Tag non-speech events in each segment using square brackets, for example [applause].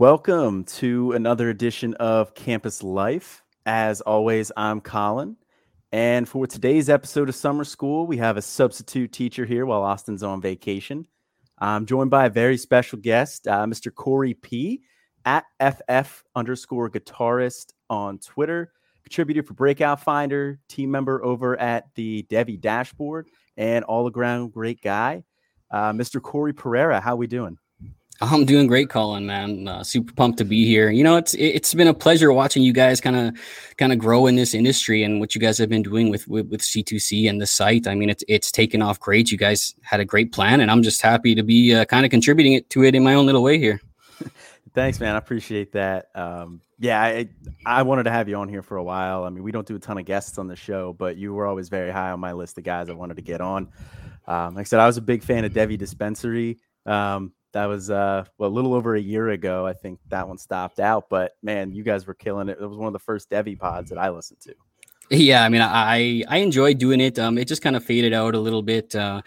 Welcome to another edition of Campus Life. As always, I'm Colin. And for today's episode of Summer School, we have a substitute teacher here while Austin's on vacation. I'm joined by a very special guest, uh, Mr. Corey P. at FF underscore guitarist on Twitter, contributor for Breakout Finder, team member over at the Devy Dashboard, and all around great guy. Uh, Mr. Corey Pereira, how we doing? I'm doing great, Colin. Man, uh, super pumped to be here. You know, it's it's been a pleasure watching you guys kind of kind of grow in this industry and what you guys have been doing with, with with C2C and the site. I mean, it's it's taken off great. You guys had a great plan, and I'm just happy to be uh, kind of contributing it to it in my own little way here. [laughs] Thanks, man. I appreciate that. Um, yeah, I I wanted to have you on here for a while. I mean, we don't do a ton of guests on the show, but you were always very high on my list of guys I wanted to get on. Um, like I said, I was a big fan of Devy Dispensary. Um, that was uh well, a little over a year ago. I think that one stopped out, but man, you guys were killing it. It was one of the first Devy pods that I listened to. Yeah, I mean, I I enjoyed doing it. Um, it just kind of faded out a little bit. Uh,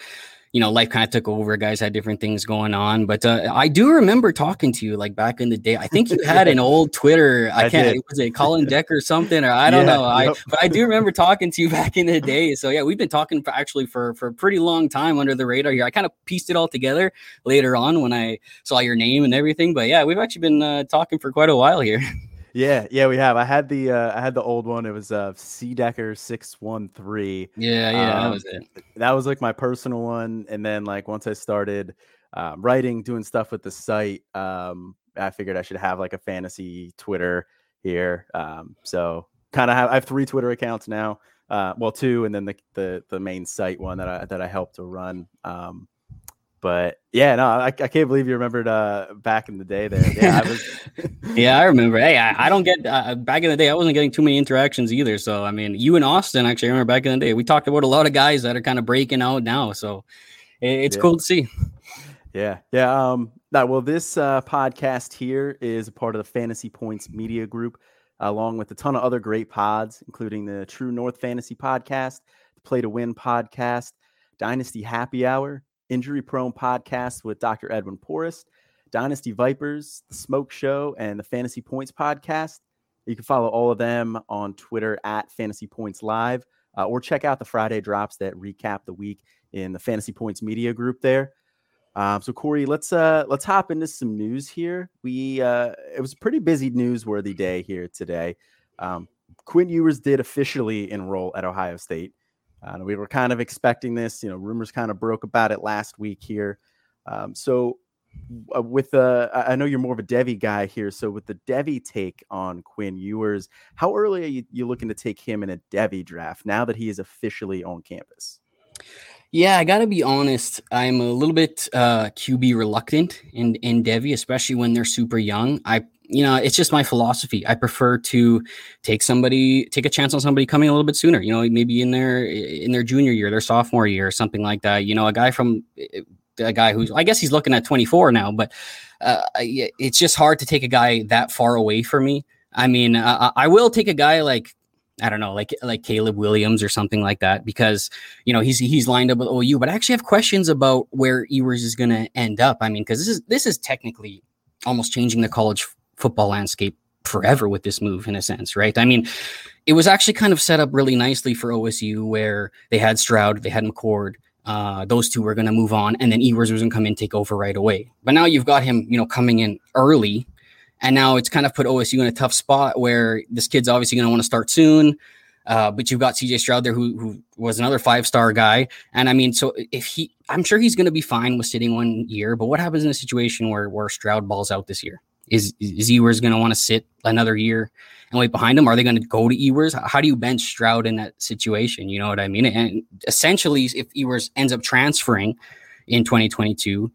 you know, life kind of took over. Guys had different things going on, but uh, I do remember talking to you like back in the day. I [laughs] think you had an old Twitter. I, I can't. Did. Was it Colin [laughs] Deck or something? Or I don't yeah, know. I but I do remember talking to you [laughs] back in the day. So yeah, we've been talking for actually for for a pretty long time under the radar here. I kind of pieced it all together later on when I saw your name and everything. But yeah, we've actually been uh, talking for quite a while here. Yeah, yeah, we have. I had the uh, I had the old one. It was uh C Decker six one three. Yeah, yeah, um, that was it. That was like my personal one, and then like once I started um, writing, doing stuff with the site, um, I figured I should have like a fantasy Twitter here. Um, so kind of have I have three Twitter accounts now. Uh, well, two, and then the the the main site one that I that I helped to run. Um, but yeah, no, I, I can't believe you remembered uh, back in the day there. Yeah, I was. [laughs] yeah, I remember. Hey, I, I don't get uh, back in the day. I wasn't getting too many interactions either. So I mean, you and Austin actually I remember back in the day. We talked about a lot of guys that are kind of breaking out now. So it, it's yeah. cool to see. Yeah, yeah. Um, now, well, this uh, podcast here is a part of the Fantasy Points Media Group, along with a ton of other great pods, including the True North Fantasy Podcast, the Play to Win Podcast, Dynasty Happy Hour, Injury Prone podcast with Dr. Edwin Porras, Dynasty Vipers, The Smoke Show, and the Fantasy Points podcast. You can follow all of them on Twitter at Fantasy Points Live, uh, or check out the Friday drops that recap the week in the Fantasy Points Media group there. Um, so Corey, let's uh, let's hop into some news here. We uh, it was a pretty busy newsworthy day here today. Um, Quinn Ewers did officially enroll at Ohio State. Uh, we were kind of expecting this. You know, rumors kind of broke about it last week here. Um, so, uh, with the, I know you're more of a Devy guy here. So, with the Devy take on Quinn Ewers, how early are you, you looking to take him in a Devy draft now that he is officially on campus? Yeah, I got to be honest. I'm a little bit uh, QB reluctant in in Devy, especially when they're super young. I you know, it's just my philosophy. I prefer to take somebody, take a chance on somebody coming a little bit sooner. You know, maybe in their in their junior year, their sophomore year, or something like that. You know, a guy from a guy who's, I guess he's looking at 24 now, but uh, it's just hard to take a guy that far away from me. I mean, uh, I will take a guy like I don't know, like like Caleb Williams or something like that, because you know he's he's lined up with OU. But I actually have questions about where Ewers is going to end up. I mean, because this is this is technically almost changing the college football landscape forever with this move in a sense, right? I mean, it was actually kind of set up really nicely for OSU where they had Stroud, they had McCord. Uh, those two were going to move on, and then Ewers was going to come in take over right away. But now you've got him, you know, coming in early, and now it's kind of put OSU in a tough spot where this kid's obviously going to want to start soon. Uh, but you've got CJ Stroud there, who, who was another five star guy. And I mean, so if he, I'm sure he's going to be fine with sitting one year. But what happens in a situation where where Stroud balls out this year? Is is Ewers going to want to sit another year and wait behind him? Are they going to go to Ewers? How do you bench Stroud in that situation? You know what I mean? And essentially, if Ewers ends up transferring in 2022,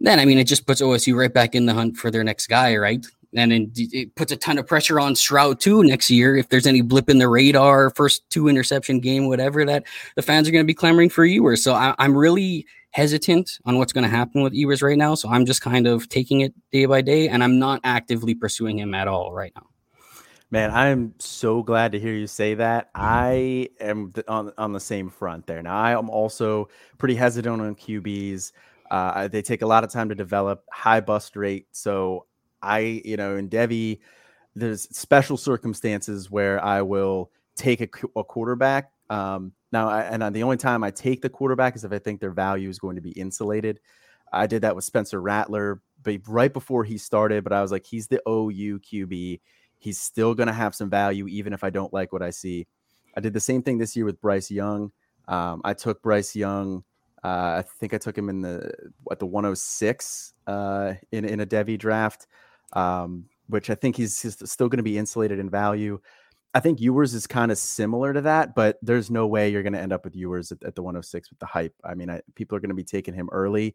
then I mean it just puts OSU right back in the hunt for their next guy, right? And it puts a ton of pressure on Stroud too next year. If there's any blip in the radar, first two interception game, whatever, that the fans are going to be clamoring for Ewers. So I, I'm really hesitant on what's going to happen with Ewers right now. So I'm just kind of taking it day by day, and I'm not actively pursuing him at all right now. Man, I am so glad to hear you say that. I am on on the same front there. Now, I am also pretty hesitant on QBs. Uh, they take a lot of time to develop, high bust rate. So I, you know, in Devy, there's special circumstances where I will take a, a quarterback. Um, now, I, and the only time I take the quarterback is if I think their value is going to be insulated. I did that with Spencer Rattler, but right before he started. But I was like, he's the OU QB. He's still going to have some value, even if I don't like what I see. I did the same thing this year with Bryce Young. Um, I took Bryce Young. Uh, I think I took him in the at the 106 uh, in in a Devy draft, um, which I think he's, he's still going to be insulated in value. I think Ewers is kind of similar to that, but there's no way you're going to end up with Ewers at, at the 106 with the hype. I mean, I, people are going to be taking him early.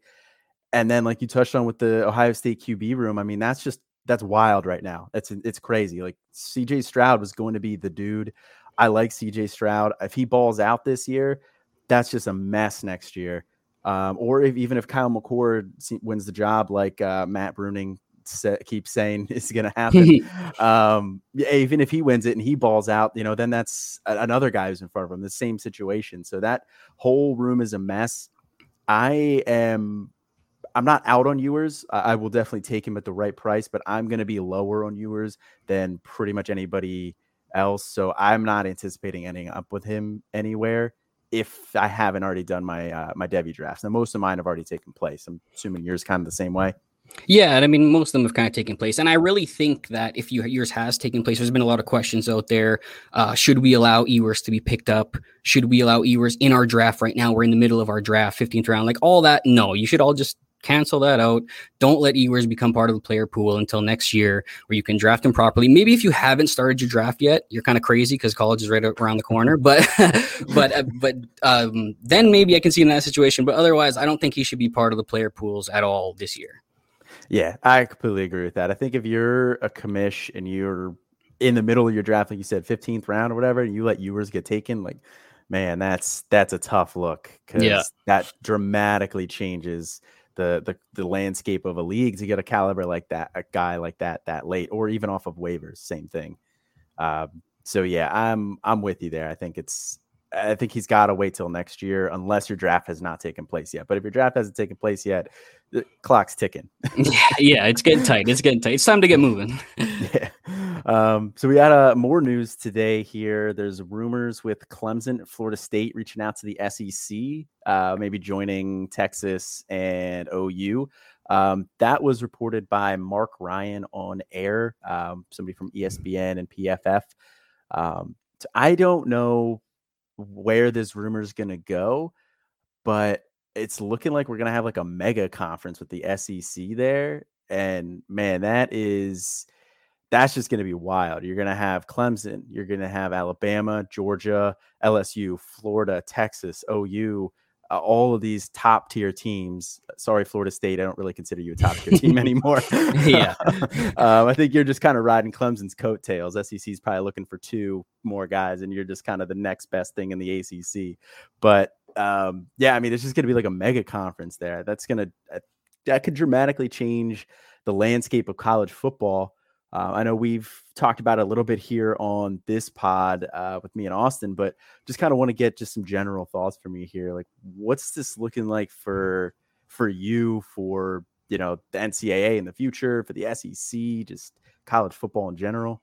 And then, like you touched on with the Ohio State QB room, I mean, that's just that's wild right now. It's it's crazy. Like CJ Stroud was going to be the dude. I like CJ Stroud. If he balls out this year, that's just a mess next year. Um, or if, even if Kyle McCord wins the job, like uh, Matt Bruning sa- keeps saying is going to happen, [laughs] um, even if he wins it and he balls out, you know, then that's another guy who's in front of him. The same situation. So that whole room is a mess. I am I'm not out on Ewers. I will definitely take him at the right price, but I'm going to be lower on Ewers than pretty much anybody else. So I'm not anticipating ending up with him anywhere if I haven't already done my uh, my Devy drafts. Now most of mine have already taken place. I'm assuming yours kind of the same way. Yeah, and I mean most of them have kind of taken place, and I really think that if you, yours has taken place, there's been a lot of questions out there. Uh, should we allow Ewers to be picked up? Should we allow Ewers in our draft right now? We're in the middle of our draft, 15th round, like all that. No, you should all just cancel that out. Don't let Ewers become part of the player pool until next year where you can draft him properly. Maybe if you haven't started your draft yet, you're kind of crazy because college is right around the corner. But [laughs] but uh, but um, then maybe I can see in that situation. But otherwise, I don't think he should be part of the player pools at all this year. Yeah, I completely agree with that. I think if you're a commish and you're in the middle of your draft, like you said, 15th round or whatever, and you let Ewers get taken, like man, that's that's a tough look because yeah. that dramatically changes the, the the landscape of a league to get a caliber like that, a guy like that that late, or even off of waivers, same thing. Um, so yeah, I'm I'm with you there. I think it's I think he's got to wait till next year unless your draft has not taken place yet. But if your draft hasn't taken place yet, the clock's ticking. [laughs] yeah, yeah, it's getting tight. It's getting tight. It's time to get moving. [laughs] yeah. Um, so we got uh, more news today here. There's rumors with Clemson, Florida State reaching out to the SEC, uh, maybe joining Texas and OU. Um, that was reported by Mark Ryan on air, um, somebody from ESPN and PFF. Um, I don't know where this rumor is going to go, but it's looking like we're going to have like a mega conference with the SEC there. And man, that is that's just going to be wild. You're going to have Clemson, you're going to have Alabama, Georgia, LSU, Florida, Texas, OU, uh, all of these top tier teams. Sorry, Florida State, I don't really consider you a top tier team [laughs] anymore. yeah, [laughs] um, I think you're just kind of riding Clemson's coattails. SEC's probably looking for two more guys, and you're just kind of the next best thing in the ACC. But um, yeah, I mean, it's just going to be like a mega conference there. That's going to uh, that could dramatically change the landscape of college football. Uh, I know we've talked about a little bit here on this pod uh, with me and Austin, but just kind of want to get just some general thoughts from you here. Like, what's this looking like for for you for you know the NCAA in the future, for the SEC, just college football in general?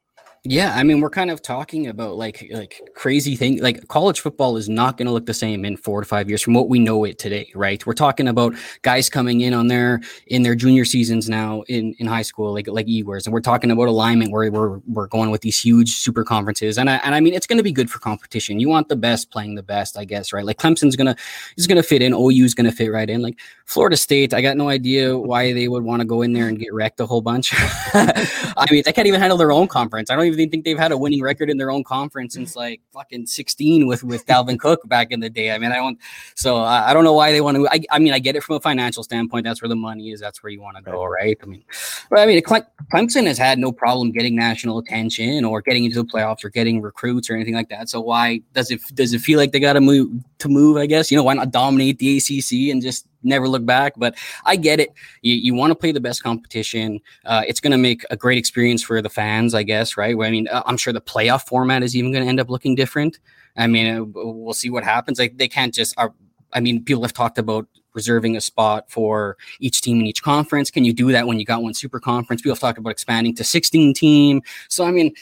Yeah, I mean, we're kind of talking about like like crazy thing. Like college football is not going to look the same in four to five years from what we know it today, right? We're talking about guys coming in on their in their junior seasons now in, in high school, like like Ewers, and we're talking about alignment where we're we're going with these huge super conferences, and I and I mean it's going to be good for competition. You want the best playing the best, I guess, right? Like Clemson's gonna is gonna fit in, OU's gonna fit right in. Like Florida State, I got no idea why they would want to go in there and get wrecked a whole bunch. [laughs] I mean, they can't even handle their own conference. I don't even think they've had a winning record in their own conference since like fucking 16 with with Dalvin Cook back in the day. I mean, I don't. So I, I don't know why they want to. I, I, mean, I get it from a financial standpoint. That's where the money is. That's where you want to go, right? I mean, but I mean, Clemson has had no problem getting national attention or getting into the playoffs or getting recruits or anything like that. So why does it does it feel like they got to move to move? I guess you know why not dominate the ACC and just never look back. But I get it. You, you want to play the best competition. Uh, it's going to make a great experience for the fans, I guess, right? I mean, uh, I'm sure the playoff format is even going to end up looking different. I mean, uh, we'll see what happens. Like they can't just. Are, uh, I mean, people have talked about reserving a spot for each team in each conference? Can you do that when you got one super conference? People have talked about expanding to 16 team. So, I mean,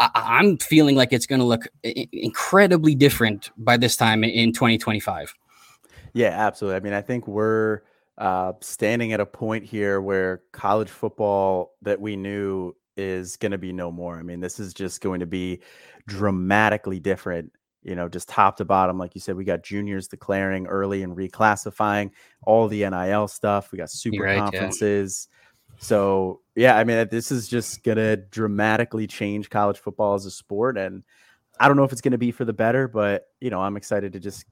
I, am feeling like it's going to look incredibly different by this time in 2025. Yeah, absolutely. I mean, I think we're uh, standing at a point here where college football that we knew is going to be no more. I mean, this is just going to be dramatically different you know, just top to bottom. Like you said, we got juniors declaring early and reclassifying all the NIL stuff. We got super right, conferences. Yeah. So, yeah, I mean, uh, this is just to dramatically change college football as a sport. And I don't know if it's to be for the better, but, you know, I'm excited to just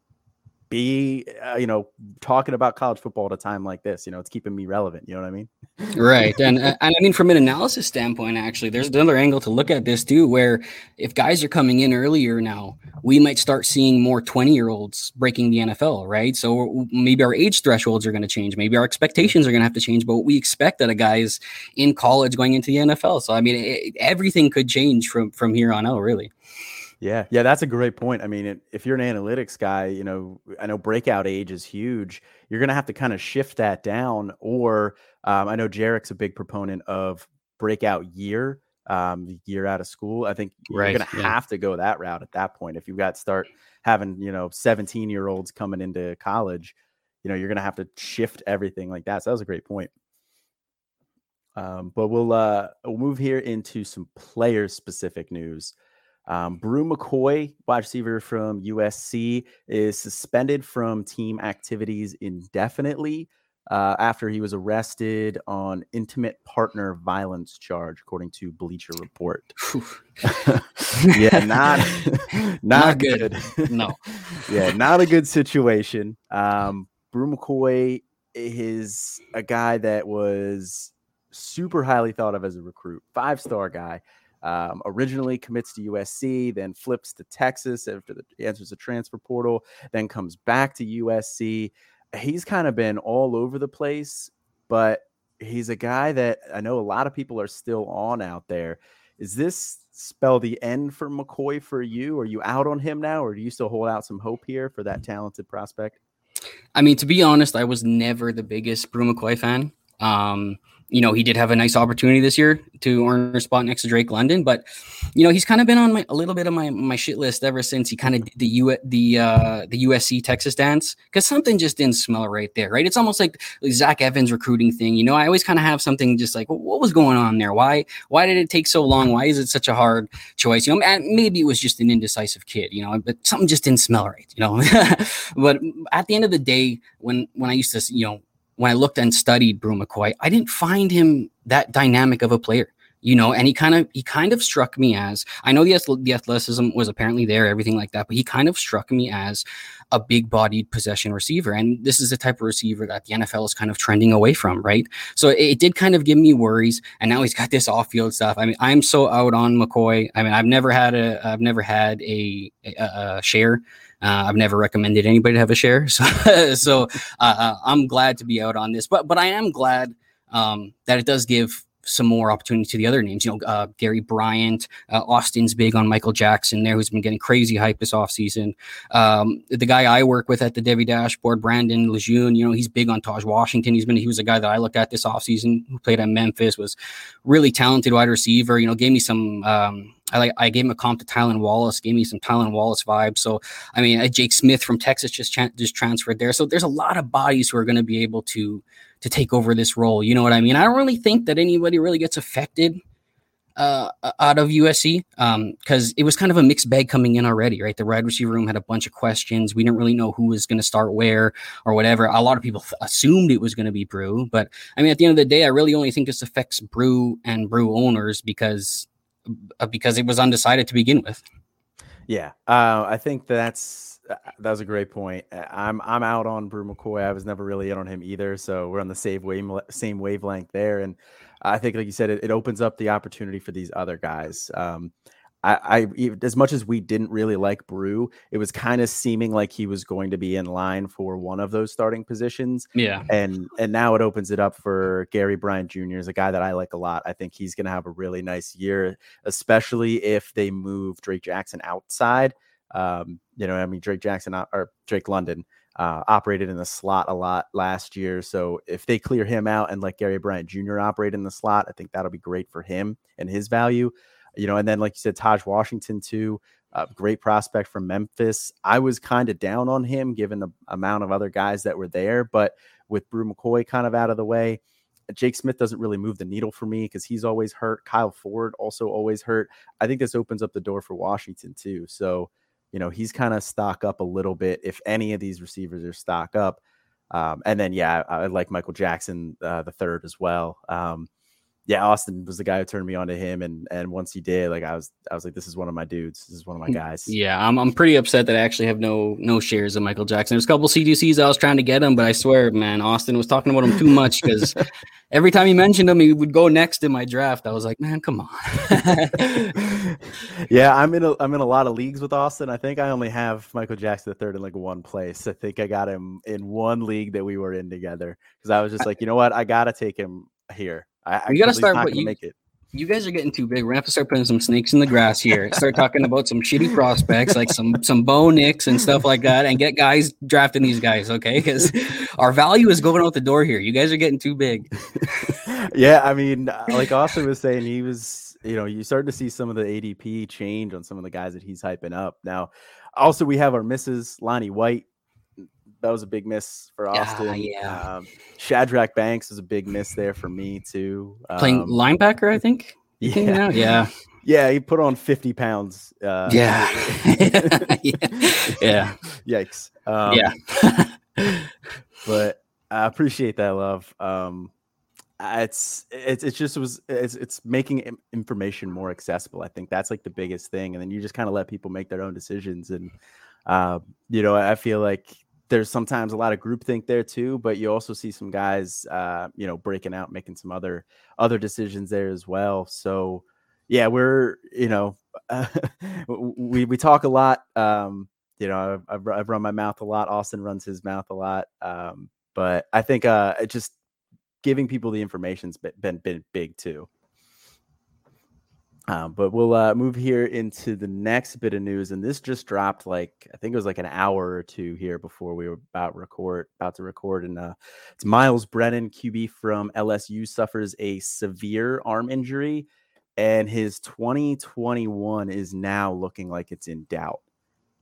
be uh, you know talking about college football at a time like this you know it's keeping me relevant you know what i mean? Right and, and i mean from an analysis standpoint actually there's another angle to look at this too where if guys are coming in earlier now we might start seeing more 20 year olds breaking the nfl right? So maybe our age thresholds are going to change maybe our expectations are going to have to change but we expect that a guy's in college going into the nfl so i mean it, everything could change from from here on out really yeah, yeah, that's a great point. I mean, if you're an analytics guy, you know, I know breakout age is huge. You're going to have to kind of shift that down. Or um, I know Jarek's a big proponent of breakout year, um, year out of school. I think right, you're going to yeah. have to go that route at that point. If you've got to start having, you know, 17 year olds coming into college, you know, you're going to have to shift everything like that. So that was a great point. Um, but we'll uh, we'll move here into some player specific news. Um, Bru McCoy, wide receiver from USC, is suspended from team activities indefinitely uh, after he was arrested on intimate partner violence charge, according to Bleacher Report. [laughs] yeah, not [laughs] not, not good. good. no, [laughs] yeah, not a good situation. Um, Bru McCoy is a guy that was super highly thought of as a recruit, five star guy. Um, originally commits to USC, then flips to Texas after the answers the transfer portal, then comes back to USC. He's kind of been all over the place, but he's a guy that I know a lot of people are still on out there. Is this spell the end for McCoy for you? Are you out on him now, or do you still hold out some hope here for that talented prospect? I mean, to be honest, I was never the biggest Bru McCoy fan. Um, you know, he did have a nice opportunity this year to earn a spot next to Drake London, but you know, he's kind of been on my a little bit of my my shit list ever since he kind of did the U the uh the USC Texas dance because something just didn't smell right there, right? It's almost like Zach Evans recruiting thing. You know, I always kind of have something just like, well, what was going on there? Why why did it take so long? Why is it such a hard choice? You know, maybe it was just an indecisive kid, you know, but something just didn't smell right, you know. [laughs] but at the end of the day, when when I used to, you know, when I looked and studied Bru McCoy, I didn't find him that dynamic of a player you know and he kind of he kind of struck me as i know the, the athleticism was apparently there everything like that but he kind of struck me as a big bodied possession receiver and this is the type of receiver that the nfl is kind of trending away from right? So it, it did kind of give me worries and now he's got this off-field stuff. I mean i'm so out on mccoy. I mean i've never had a i've never had a, a, a share uh, I've never recommended anybody to have a share, [laughs] so so uh, uh, I'm glad to be out on this. But but I am glad um, that it does give some more opportunity to the other names. You know, uh, Gary Bryant, uh, Austin's big on Michael Jackson there, who's been getting crazy hype this offseason. Um, the guy I work with at the Devy Dashboard, Brandon Lejeune, you know, he's big on Tahj Washington. He's been, he was a guy that I looked at this offseason who played at Memphis, was really talented wide receiver, you know, gave me some, um, I like I gave him a comp to Tylan Wallace, gave me some Tylan Wallace vibes. So I mean, uh, Jake Smith from Texas just just transferred there. So there's a lot of bodies who are going to be able to to take over this role. You know what I mean? I don't really think that anybody really gets affected uh, out of USC because um, it was kind of a mixed bag coming in already, right? The wide receiver room had a bunch of questions. We didn't really know who was going to start where or whatever. A lot of people assumed it was going to be Bru, but I mean, at the end of the day, I really only think this affects Bru and Bru owners because because it was undecided to begin with. Yeah, uh, I think that's uh, that was a great point. Uh, I'm I'm out on Bru McCoy. I was never really in on him either, so we're on the same wave same wavelength there. And I think, like you said, it, it opens up the opportunity for these other guys. Um, I, I as much as we didn't really like Bru, it was kind of seeming like he was going to be in line for one of those starting positions. Yeah, and and now it opens it up for Gary Bryant Jr. is a guy that I like a lot. I think he's going to have a really nice year, especially if they move Drake Jackson outside. Um, you know, I mean, Drake Jackson or Drake London uh, operated in the slot a lot last year. So if they clear him out and let Gary Bryant Jr. operate in the slot, I think that'll be great for him and his value. You know, and then like you said, Tahj Washington too, a great prospect from Memphis. I was kind of down on him given the amount of other guys that were there, but with Bru McCoy kind of out of the way, Jake Smith doesn't really move the needle for me because he's always hurt. Kyle Ford also always hurt. I think this opens up the door for Washington too. So you know, he's kind of stock up a little bit if any of these receivers are stock up. Um, and then, yeah, I, I like Michael Jackson, uh, the third as well. Um, yeah, Austin was the guy who turned me on to him, and and once he did, like I was, I was like, this is one of my dudes. This is one of my mm, guys. Yeah, I'm, I'm pretty upset that I actually have no no shares of Michael Jackson. There's a couple CDCs I was trying to get him, but I swear, man, Austin was talking about him too much because [laughs] every time he mentioned him, he would go next in my draft. I was like, man, come on. [laughs] yeah, I'm in a I'm in a lot of leagues with Austin. I think I only have Michael Jackson the third in like one place. I think I got him in one league that we were in together because I was just like, you know what, I gotta take him here. I, you got to start. What you make it. You guys are getting too big. We're gonna have to start putting some snakes in the grass here. Start talking about some shitty [laughs] prospects, like some some Bo Nix and stuff like that, and get guys drafting these guys, okay? Because our value is going out the door here. You guys are getting too big. [laughs] yeah, I mean, uh, like Austin was saying, he was, you know, you start to see some of the ADP change on some of the guys that he's hyping up. Now, also we have our misses, Lonnie White, that was a big miss for Austin. Yeah, yeah. Um, Shadrach Banks was a big miss there for me too. Um, Playing linebacker, I think. Yeah, yeah, [laughs] yeah. He put on fifty pounds. Uh, yeah. [laughs] [laughs] yeah, Yikes. Um, yeah. but I appreciate that love. Um, it's it's it's just was it's it's making information more accessible. I think that's like the biggest thing, and then you just kind of let people make their own decisions. And uh, you know, I feel like there's sometimes a lot of groupthink there too, but you also see some guys, uh, you know, breaking out, making some other other decisions there as well. So, yeah, we're you know, [laughs] uh, we we talk a lot. Um, you know, I've, I've, run my mouth a lot. Austin runs his mouth a lot. Um, but I think uh, just giving people the information's been, been been big too. Um, but we'll uh, move here into the next bit of news, and this just dropped like I think it was like an hour or two here before we were about record about to record, and uh, it's Myles Brennan, QB from LSU, suffers a severe arm injury, and his 2021 is now looking like it's in doubt.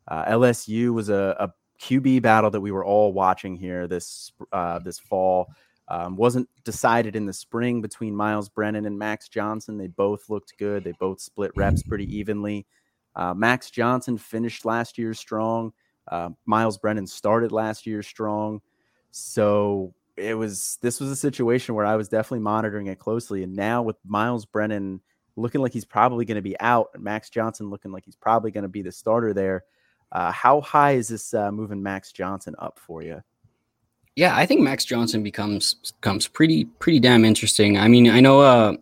Uh, LSU was a, a QB battle that we were all watching here this uh, this fall. Um, wasn't decided in the spring between Myles Brennan and Max Johnson. They both looked good. They both split reps pretty evenly. Uh, Max Johnson finished last year strong. Uh, Myles Brennan started last year strong. So it was this was a situation where I was definitely monitoring it closely. And now with Myles Brennan looking like he's probably going to be out, and Max Johnson looking like he's probably going to be the starter there. Uh, how high is this uh, moving Max Johnson up for you? Yeah, I think Max Johnson becomes becomes pretty pretty damn interesting. I mean, I know uh,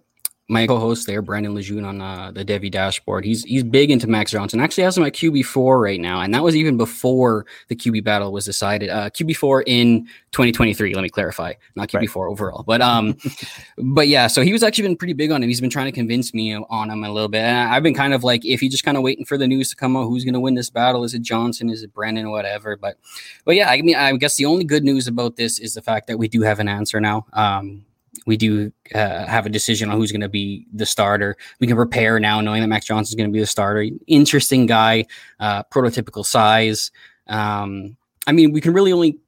my co-host there, Brandon Lejeune on uh, the Devy dashboard. He's he's big into Max Johnson. Actually, has him at QB four right now, and that was even before the QB battle was decided. Uh, QB four in 2023. Let me clarify, not QB four right. overall, but um, [laughs] but yeah. So he was actually been pretty big on him. He's been trying to convince me on him a little bit. And I've been kind of like, if you just kind of waiting for the news to come out, who's going to win this battle? Is it Johnson? Is it Brandon? Whatever. But but yeah, I mean, I guess the only good news about this is the fact that we do have an answer now. Um, we do uh, have a decision on who's going to be the starter. We can prepare now, knowing that Max Johnson is going to be the starter. Interesting guy, uh, prototypical size. Um, I mean, we can really only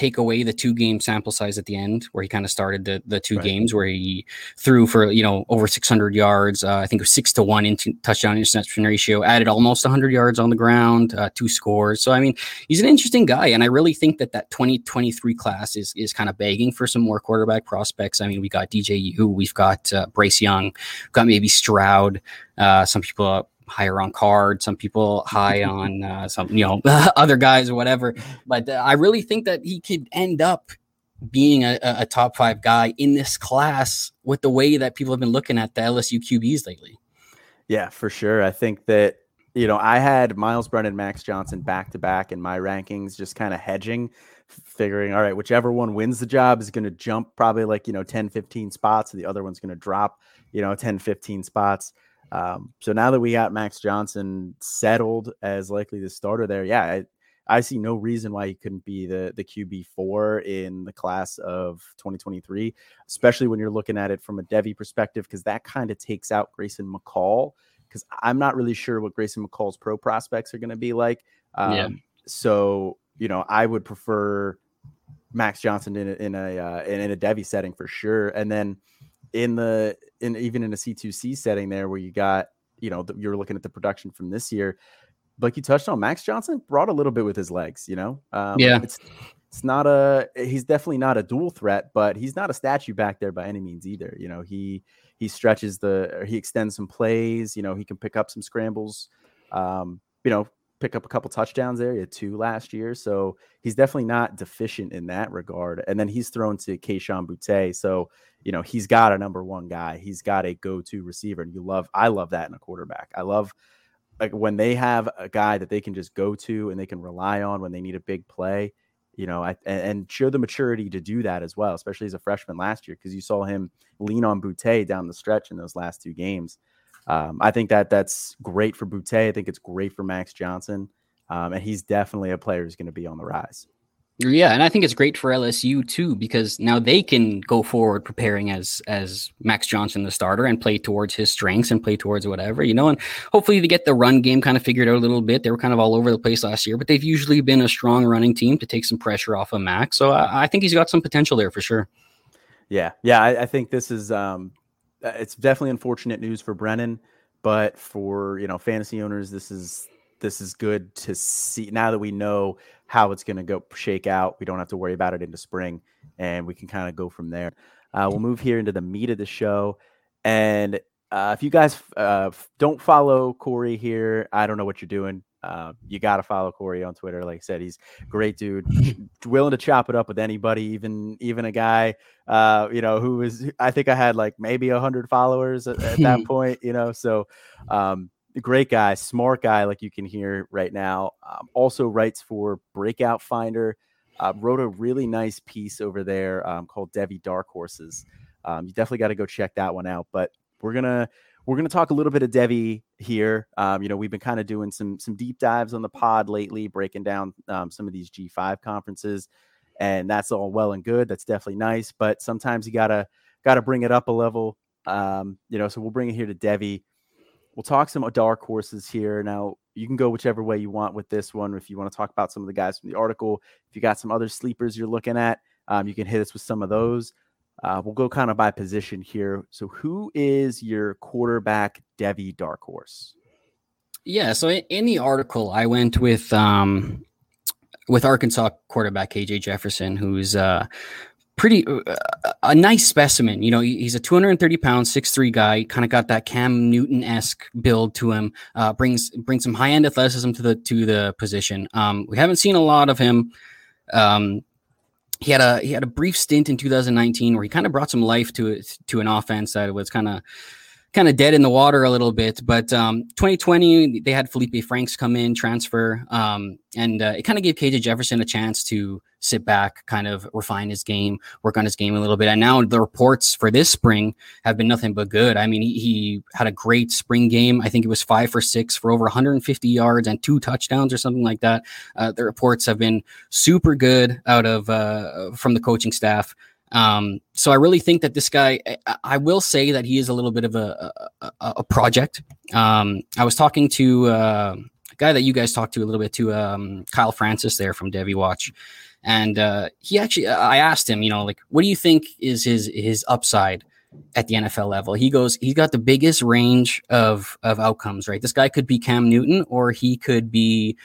take away the two game sample size at the end where he kind of started the the two right. games where he threw for you know over 600 yards uh, i think it was six to one into touchdown interception ratio added almost 100 yards on the ground uh, two scores so i mean he's an interesting guy and i really think that that 2023 class is is kind of begging for some more quarterback prospects i mean we got dju we've got uh, bryce young we've got maybe stroud uh, some people higher on card, some people high [laughs] on uh, some, you know, [laughs] other guys or whatever. But uh, I really think that he could end up being a, a, top five guy in this class with the way that people have been looking at the LSU QBs lately. Yeah, for sure. I think that, you know, I had Myles Brennan, Max Johnson back to back in my rankings, just kind of hedging, figuring, all right, whichever one wins the job is going to jump probably like, you know, 10, 15 spots, and the other one's going to drop, you know, 10, 15 spots. Um, so now that we got Max Johnson settled as likely the starter there, yeah, I, I see no reason why he couldn't be the the QB four in the class of 2023, especially when you're looking at it from a Devy perspective, because that kind of takes out Grayson McCall. Because I'm not really sure what Grayson McCall's pro prospects are going to be like. Um, yeah. So you know, I would prefer Max Johnson in a, in a uh, in a Devy setting for sure, and then in the in even in a C2C setting there where you got you know the, you're looking at the production from this year like you touched on, Max Johnson brought a little bit with his legs. You know, um, yeah, it's it's not a he's definitely not a dual threat, but he's not a statue back there by any means either. You know, he he stretches the he extends some plays. You know, he can pick up some scrambles. Um, you know, pick up a couple touchdowns there. He had two last year, so he's definitely not deficient in that regard. And then he's thrown to Kayshon Boutte, so you know he's got a number one guy. He's got a go-to receiver, and you love. I love that in a quarterback. I love like when they have a guy that they can just go to and they can rely on when they need a big play, you know, I, and show the maturity to do that as well, especially as a freshman last year, because you saw him lean on Boutte down the stretch in those last two games. Um, I think that that's great for Boutte. I think it's great for Max Johnson. Um, and he's definitely a player who's going to be on the rise. Yeah, and I think it's great for LSU too because now they can go forward preparing as as Max Johnson the starter and play towards his strengths and play towards whatever you know, and hopefully they get the run game kind of figured out a little bit. They were kind of all over the place last year, but they've usually been a strong running team to take some pressure off of Max. So I, I think he's got some potential there for sure. Yeah, yeah, I, I think this is um, it's definitely unfortunate news for Brennan, but for you know fantasy owners, this is this is good to see now that we know how it's going to go shake out. We don't have to worry about it into spring, and we can kind of go from there. Uh, we'll move here into the meat of the show, and uh, if you guys uh, don't follow Corey here, I don't know what you're doing. Uh, you got to follow Corey on Twitter. Like I said, he's great dude, [laughs] willing to chop it up with anybody, even even a guy, uh, you know, who is. I think I had like maybe a hundred followers at, at that [laughs] point, you know. So, um, great guy, smart guy, like you can hear right now. Um, also writes for Breakout Finder. Uh, wrote a really nice piece over there um, called Devy Dark Horses. Um, you definitely got to go check that one out. But we're gonna we're gonna talk a little bit of Devy here. Um, you know, we've been kind of doing some some deep dives on the pod lately, breaking down um, some of these G5 conferences, and that's all well and good. That's definitely nice, but sometimes you gotta gotta bring it up a level. Um, you know, so we'll bring it here to Devy we'll talk some dark horses here. Now, you can go whichever way you want with this one. If you want to talk about some of the guys from the article, if you got some other sleepers you're looking at, um, you can hit us with some of those. Uh, we'll go kind of by position here. So, who is your quarterback Devy dark horse? Yeah. So, in the article, I went with um, with Arkansas quarterback KJ Jefferson, who's uh, pretty uh, a nice specimen. You know, he's a 230 pound, six three guy. Kind of got that Cam Newton esque build to him. Uh, brings brings some high end athleticism to the to the position. Um, we haven't seen a lot of him. Um, he had a he had a brief stint in 2019 where he kind of brought some life to it to an offense that was kind of kind of dead in the water a little bit. But um, 2020, they had Felipe Franks come in, transfer, um, and uh, it kind of gave KJ Jefferson a chance to sit back, kind of refine his game, work on his game a little bit. And now the reports for this spring have been nothing but good. I mean, he, he had a great spring game. I think it was five for six for over 150 yards and two touchdowns or something like that. Uh, the reports have been super good out of uh, from the coaching staff. Um, so I really think that this guy, I, I, will say that he is a little bit of a, a, a project. Um, I was talking to uh, a guy that you guys talked to a little bit to um, Kyle Francis there from Devy Watch. And uh, he actually, I asked him, you know, like, what do you think is his his upside at the NFL level? He goes, he's got the biggest range of of outcomes, right? This guy could be Cam Newton, or he could be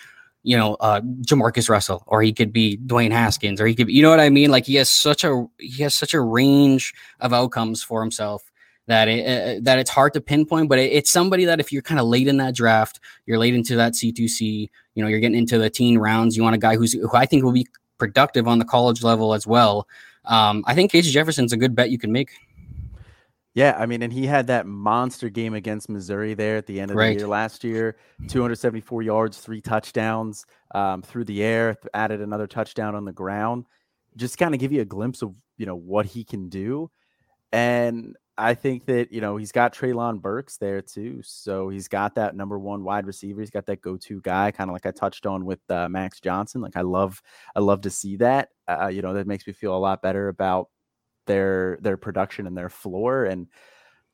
you know, uh, Jamarcus Russell, or he could be Dwayne Haskins, or he could, be, you know what I mean? Like he has such a he has such a range of outcomes for himself that it, uh, that it's hard to pinpoint. But it, it's somebody that if you're kind of late in that draft, you're late into that C2C, you know, you're getting into the teen rounds. You want a guy who's who I think will be productive on the college level as well. Um, I think KJ Jefferson's a good bet you can make. Yeah, I mean, and he had that monster game against Missouri there at the end of right. the year last year 274 yards, three touchdowns um, through the air, added another touchdown on the ground. Just kind of give you a glimpse of, you know, what he can do. And I think that you know he's got Treylon Burks there too, so he's got that number one wide receiver. He's got that go-to guy, kind of like I touched on with uh, Max Johnson. Like I love, I love to see that. Uh, you know that makes me feel a lot better about their their production and their floor. And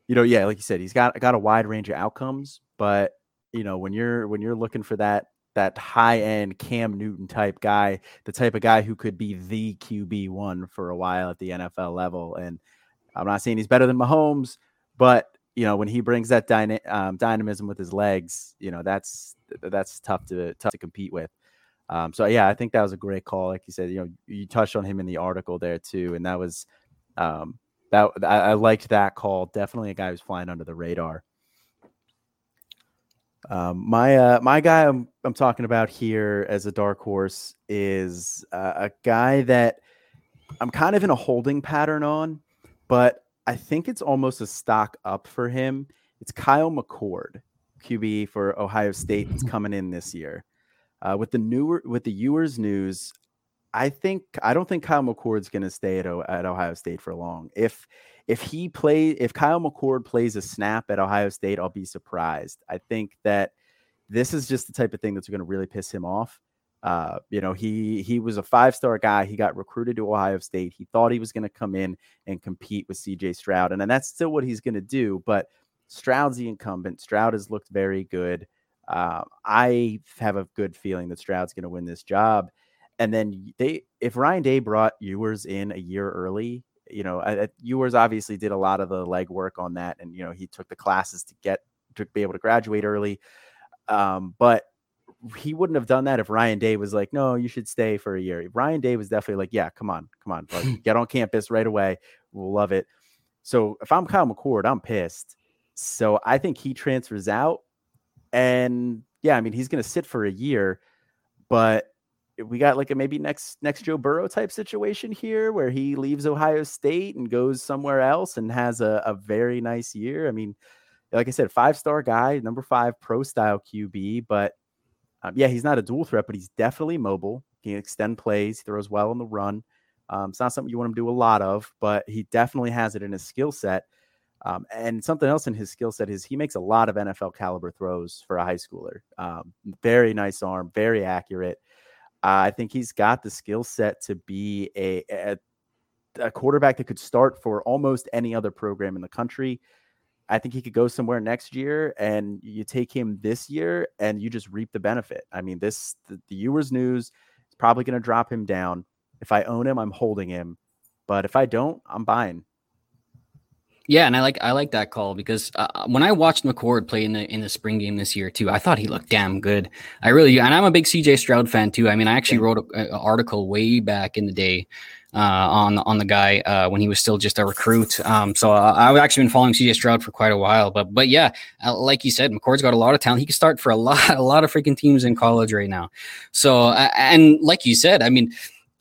you know, yeah, like you said, he's got got a wide range of outcomes. But you know, when you're when you're looking for that that high end Cam Newton type guy, the type of guy who could be the QB one for a while at the NFL level, and I'm not saying he's better than Mahomes, but you know when he brings that dyna- um, dynamism with his legs, you know that's that's tough to tough to compete with. Um, so yeah, I think that was a great call. Like you said, you know, you touched on him in the article there too, and that was um, that I, I liked that call. Definitely a guy who's flying under the radar. Um, my uh, my guy I'm, I'm talking about here as a dark horse is uh, a guy that I'm kind of in a holding pattern on but I think it's almost a stock up for him. It's Kyle McCord, QB for Ohio State, that's [laughs] coming in this year. Uh, with the newer with the Ewers news, I think I don't think Kyle McCord's going to stay at, at Ohio State for long. If if he play if Kyle McCord plays a snap at Ohio State, I'll be surprised. I think that this is just the type of thing that's going to really piss him off. Uh, you know, he he was a five star guy. He got recruited to Ohio State. He thought he was going to come in and compete with C.J. Stroud, and, and that's still what he's going to do. But Stroud's the incumbent. Stroud has looked very good. Uh, I have a good feeling that Stroud's going to win this job. And then they, if Ryan Day brought Ewers in a year early, you know, I, Ewers obviously did a lot of the legwork on that, and you know, he took the classes to get to be able to graduate early. Um, but he wouldn't have done that if Ryan Day was like, no, you should stay for a year. Ryan Day was definitely like, yeah, come on, come on, like, [laughs] get on campus right away. We'll love it. So if I'm Kyle McCord, I'm pissed. So I think he transfers out. And yeah, I mean, he's going to sit for a year, but we got like a maybe next next Joe Burrow type situation here where he leaves Ohio State and goes somewhere else and has a, a very nice year. I mean, like I said, five star guy, number five pro style QB, but um, yeah, he's not a dual threat, but he's definitely mobile. He can extend plays, he throws well on the run. Um, it's not something you want him to do a lot of, but he definitely has it in his skill set. Um, and something else in his skill set is he makes a lot of NFL caliber throws for a high schooler. Um, very nice arm, very accurate. Uh, I think he's got the skill set to be a, a, a quarterback that could start for almost any other program in the country. I think he could go somewhere next year, and you take him this year, and you just reap the benefit. I mean, this the, the Ewers news is probably going to drop him down. If I own him, I'm holding him, but if I don't, I'm buying. Yeah, and I like I like that call because uh, uh when I watched McCord play in the in the spring game this year too, I thought he looked damn good. I really and I'm a big CJ Stroud fan too. I mean, I actually wrote an article way back in the day uh, on on the guy uh, when he was still just a recruit. Um, so uh, I've actually been following CJ Stroud for quite a while. But but yeah, uh, like you said, McCord's got a lot of talent. He can start for a [laughs] lot a lot of freaking teams in college right now. So and like you said, I mean,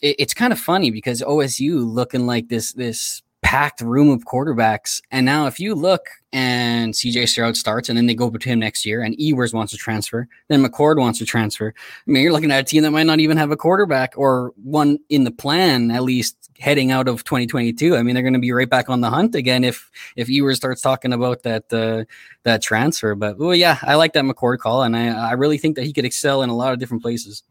it, it's kind of funny because OSU looking like this this packed room of quarterbacks. And now, if you look and CJ Stroud starts, and then they go to him next year, and Ewers wants to transfer, then McCord wants to transfer. I mean, you're looking at a team that might not even have a quarterback or one in the plan, at least heading out of 2022. I mean, they're going to be right back on the hunt again if if Ewers starts talking about that uh, that transfer. But well, yeah, I like that McCord call, and I I really think that he could excel in a lot of different places.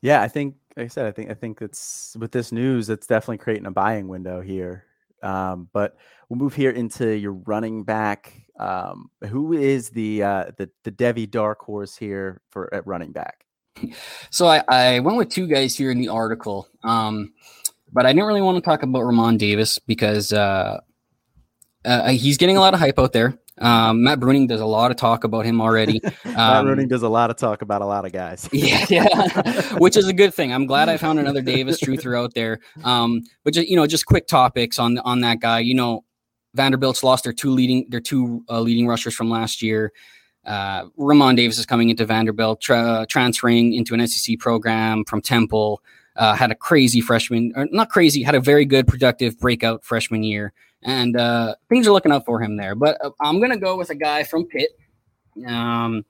Yeah, I think like I said, I think I think it's with this news, it's definitely creating a buying window here. Um, but we'll move here into your running back. Um, who is the uh, the the Devy dark horse here for at running back? So I, I went with two guys here in the article, um, but I didn't really want to talk about Re'Mahn Davis because uh, uh, he's getting a lot of hype out there. Um, Matt Bruning does a lot of talk about him already. [laughs] Um, Matt Bruning does a lot of talk about a lot of guys. [laughs] yeah, yeah, [laughs] which is a good thing. I'm glad I found another Davis truther out there. Um, but just, you know, just quick topics on on that guy. You know, Vanderbilt's lost their two leading their two uh, leading rushers from last year. Uh, Re'Mahn Davis is coming into Vanderbilt, tra- transferring into an SEC program from Temple. Uh, had a crazy freshman, or not crazy, had a very good, productive breakout freshman year and uh, things are looking up for him there. But uh, I'm gonna go with a guy from Pitt, um,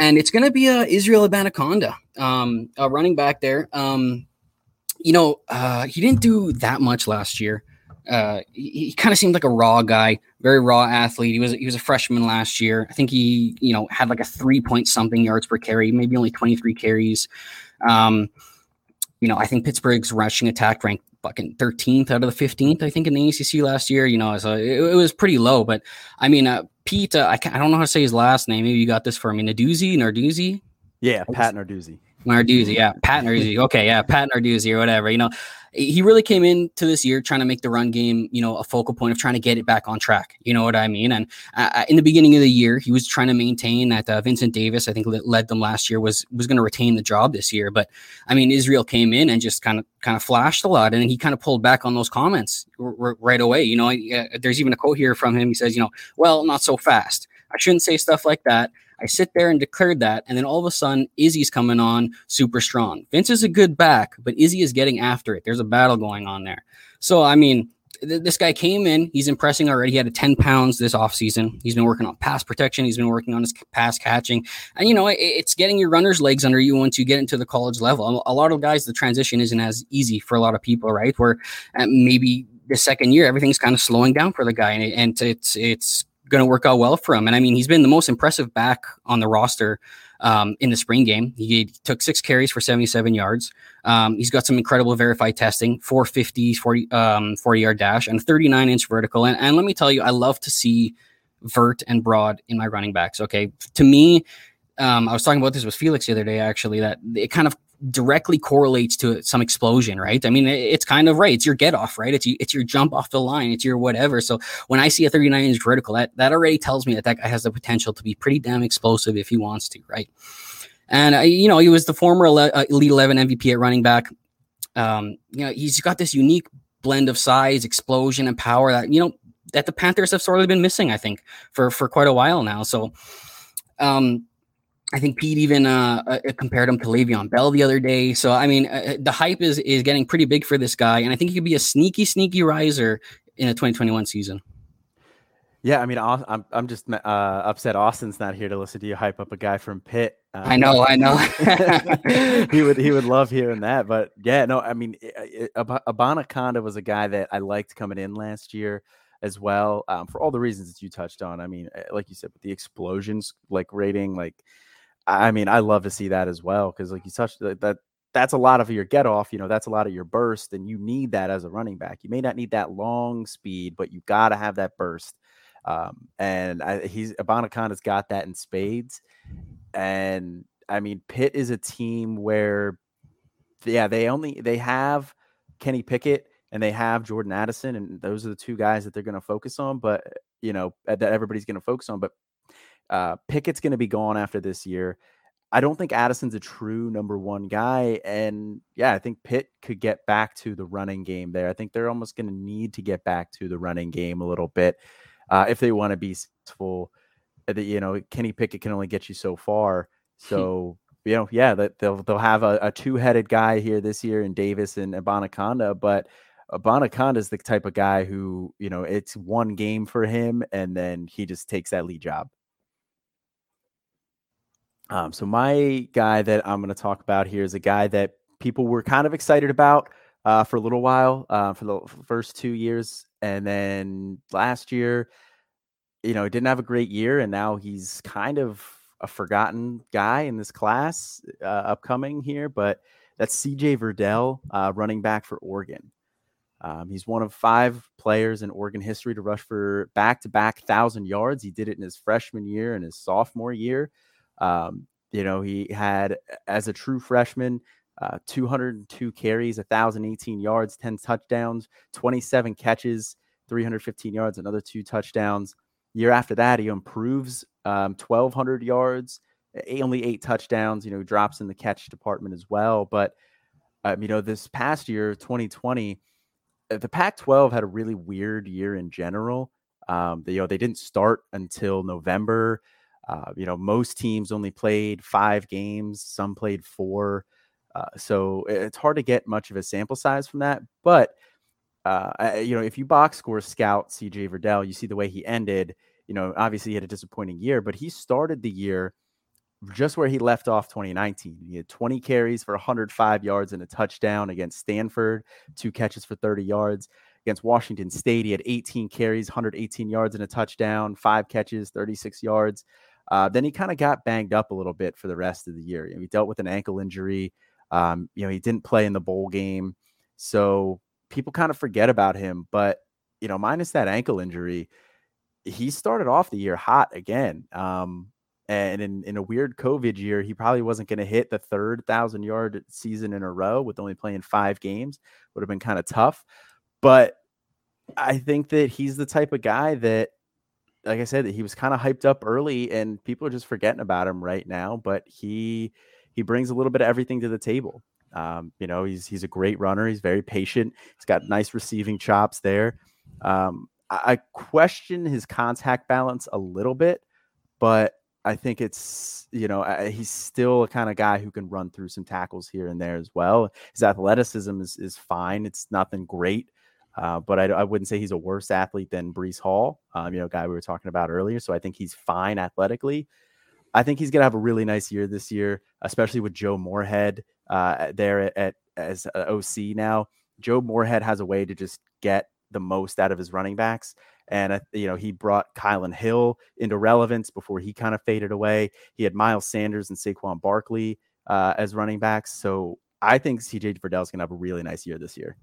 and it's gonna be a uh, Israel Abanikanda, um, a running back there. Um, you know, uh, he didn't do that much last year. uh, he, he kind of seemed like a raw guy, very raw athlete. He was he was a freshman last year. I think he you know had like a three point something yards per carry, maybe only twenty three carries. Um, you know, I think Pittsburgh's rushing attack ranked fucking 13th out of the 15th, I think, in the ACC last year. You know, so it, it was pretty low. But I mean, uh, Pete, uh, I, I don't know how to say his last name. Maybe you got this for me. Narduzzi, Narduzzi? Yeah, Pat Narduzzi. Narduzzi, yeah, Pat Narduzzi. Okay, yeah, Pat Narduzzi or whatever. You know, he really came into this year trying to make the run game, you know, a focal point of trying to get it back on track. You know what I mean? And uh, uh in the beginning of the year, he was trying to maintain that uh, Vincent Davis, I think, led them last year, was was going to retain the job this year. But I mean, Israel came in and just kind of kind of flashed a lot, and he kind of pulled back on those comments r- r- right away. You know, uh, there's even a quote here from him. He says, you know, well, not so fast. I shouldn't say stuff like that. I sit there and declared that, and then all of a sudden, Izzy's coming on super strong. Vince is a good back, but Izzy is getting after it. There's a battle going on there. So, I mean, th- this guy came in, he's impressing already. He had a 10 pounds this offseason. He's been working on pass protection, he's been working on his pass catching. And, you know, it, it's getting your runner's legs under you once you get into the college level. A lot of guys, the transition isn't as easy for a lot of people, right? Where uh, maybe the second year, everything's kind of slowing down for the guy, and, and it's it's going to work out well for him. And I mean, he's been the most impressive back on the roster um, in the spring game. He took six carries for 77 yards. Um, he's got some incredible verified testing, 450, 40, um, 40 yard dash, and 39 inch vertical. And, and let me tell you, I love to see vert and broad in my running backs. Okay. To me, um, I was talking about this with Felix the other day, actually, that it kind of directly correlates to some explosion, right? I mean, it's kind of right. It's your get off, right? It's it's your jump off the line. It's your whatever. So when I see a 39 inch vertical, that that already tells me that that guy has the potential to be pretty damn explosive if he wants to, right? And uh, you know, he was the former uh, Elite 11 MVP at running back. Um, you know, he's got this unique blend of size, explosion, and power that you know that the Panthers have sort of been missing, I think, for for quite a while now. So. Um, I think Pete even uh, uh, compared him to Le'Veon Bell the other day. So I mean, uh, uh, the hype is is getting pretty big for this guy, and I think he could be a sneaky, sneaky riser in a 2021 season. Yeah, I mean, I'm I'm just uh, upset Austin's not here to listen to you hype up a guy from Pitt. I know, I know. [laughs] he would he would love hearing that, but yeah, no, I mean, Abanikanda was a guy that I liked coming in last year as well um, for all the reasons that you touched on. I mean, eh, like you said, with the explosions like rating, like I mean, I love to see that as well because, like you touched that, that that's a lot of your get off. You know, that's a lot of your burst, and you need that as a running back. You may not need that long speed, but you got to have that burst. Um, and I, he's Abanikanda's got that in spades. And I mean, Pitt is a team where, yeah, they only they have Kenny Pickett and they have Jordan Addison, and those are the two guys that they're going to focus on. But you know that everybody's going to focus on. But uh, Pickett's going to be gone after this year. I don't think Addison's a true number one guy. And yeah, I think Pitt could get back to the running game there. I think they're almost going to need to get back to the running game a little bit uh, if they want to be successful. Uh, that you know, Kenny Pickett can only get you so far. [laughs] So you know, yeah, that they'll they'll have a, a two headed guy here this year in Davis and Abanikanda, but Abanikanda is the type of guy who you know it's one game for him, and then he just takes that lead job. Um, so my guy that I'm going to talk about here is a guy that people were kind of excited about uh, for a little while, uh, for the first two years, and then last year, you know, didn't have a great year, and now he's kind of a forgotten guy in this class uh, upcoming here. But that's C.J. Verdell, uh, running back for Oregon. Um, he's one of five players in Oregon history to rush for back-to-back thousand yards. He did it in his freshman year and his sophomore year. Um, you know, he had, as a true freshman, uh, 202 carries, 1,018 yards, 10 touchdowns, 27 catches, 315 yards, another two touchdowns. Year after that, he improves um, 1,200 yards, only eight touchdowns. You know, drops in the catch department as well. But um, you know, this past year, 2020, uh, the Pac-12 had a really weird year in general. Um, they, you know, they didn't start until November. Uh, you know, most teams only played five games, some played four. Uh, so it's hard to get much of a sample size from that. But, uh, you know, if you box score scout CJ Verdell, you see the way he ended. You know, obviously he had a disappointing year, but he started the year just where he left off 2019. He had 20 carries for 105 yards and a touchdown against Stanford, two catches for 30 yards against Washington State. He had 18 carries, 118 yards and a touchdown, five catches, 36 yards. Uh, then he kind of got banged up a little bit for the rest of the year. You know, he dealt with an ankle injury. Um, you know, he didn't play in the bowl game. So people kind of forget about him. But, you know, minus that ankle injury, he started off the year hot again. Um, and in, in a weird COVID year, he probably wasn't going to hit the third thousand yard season in a row with only playing five games. Would have been kind of tough. But I think that he's the type of guy that, like I said, he was kind of hyped up early, and people are just forgetting about him right now. But he he brings a little bit of everything to the table. Um, you know, he's he's a great runner. He's very patient. He's got nice receiving chops there. Um, I, I question his contact balance a little bit, but I think it's you know he's still a kind of guy who can run through some tackles here and there as well. His athleticism is is fine. It's nothing great, uh, but I, I, wouldn't say he's a worse athlete than Breece Hall, um, you know, guy we were talking about earlier. So I think he's fine athletically. I think he's going to have a really nice year this year, especially with Joe Moorhead uh, there at, at as OC now. Joe Moorhead has a way to just get the most out of his running backs. And, uh, you know, he brought Kylin Hill into relevance before he kind of faded away. He had Miles Sanders and Saquon Barkley uh, as running backs. So I think CJ Verdell is going to have a really nice year this year.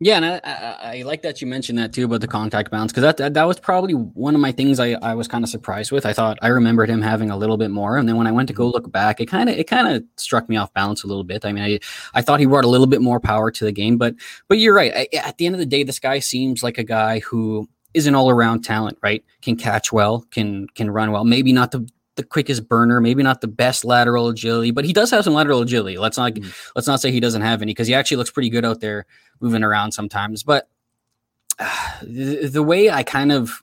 Yeah, and I, I, I, like that you mentioned that too about the contact bounce because that, that, that was probably one of my things I, I was kind of surprised with. I thought I remembered him having a little bit more, and then when I went to go mm-hmm. look back, it kind of it kind of struck me off balance a little bit. I mean, I I thought he brought a little bit more power to the game, but but you're right. I, at the end of the day, this guy seems like a guy who is an all around talent. Right, can catch well, can can run well. Maybe not the the quickest burner, maybe not the best lateral agility, but he does have some lateral agility. Let's not mm. let's not say he doesn't have any because he actually looks pretty good out there moving around sometimes. But uh, [sighs] the, the, way I kind of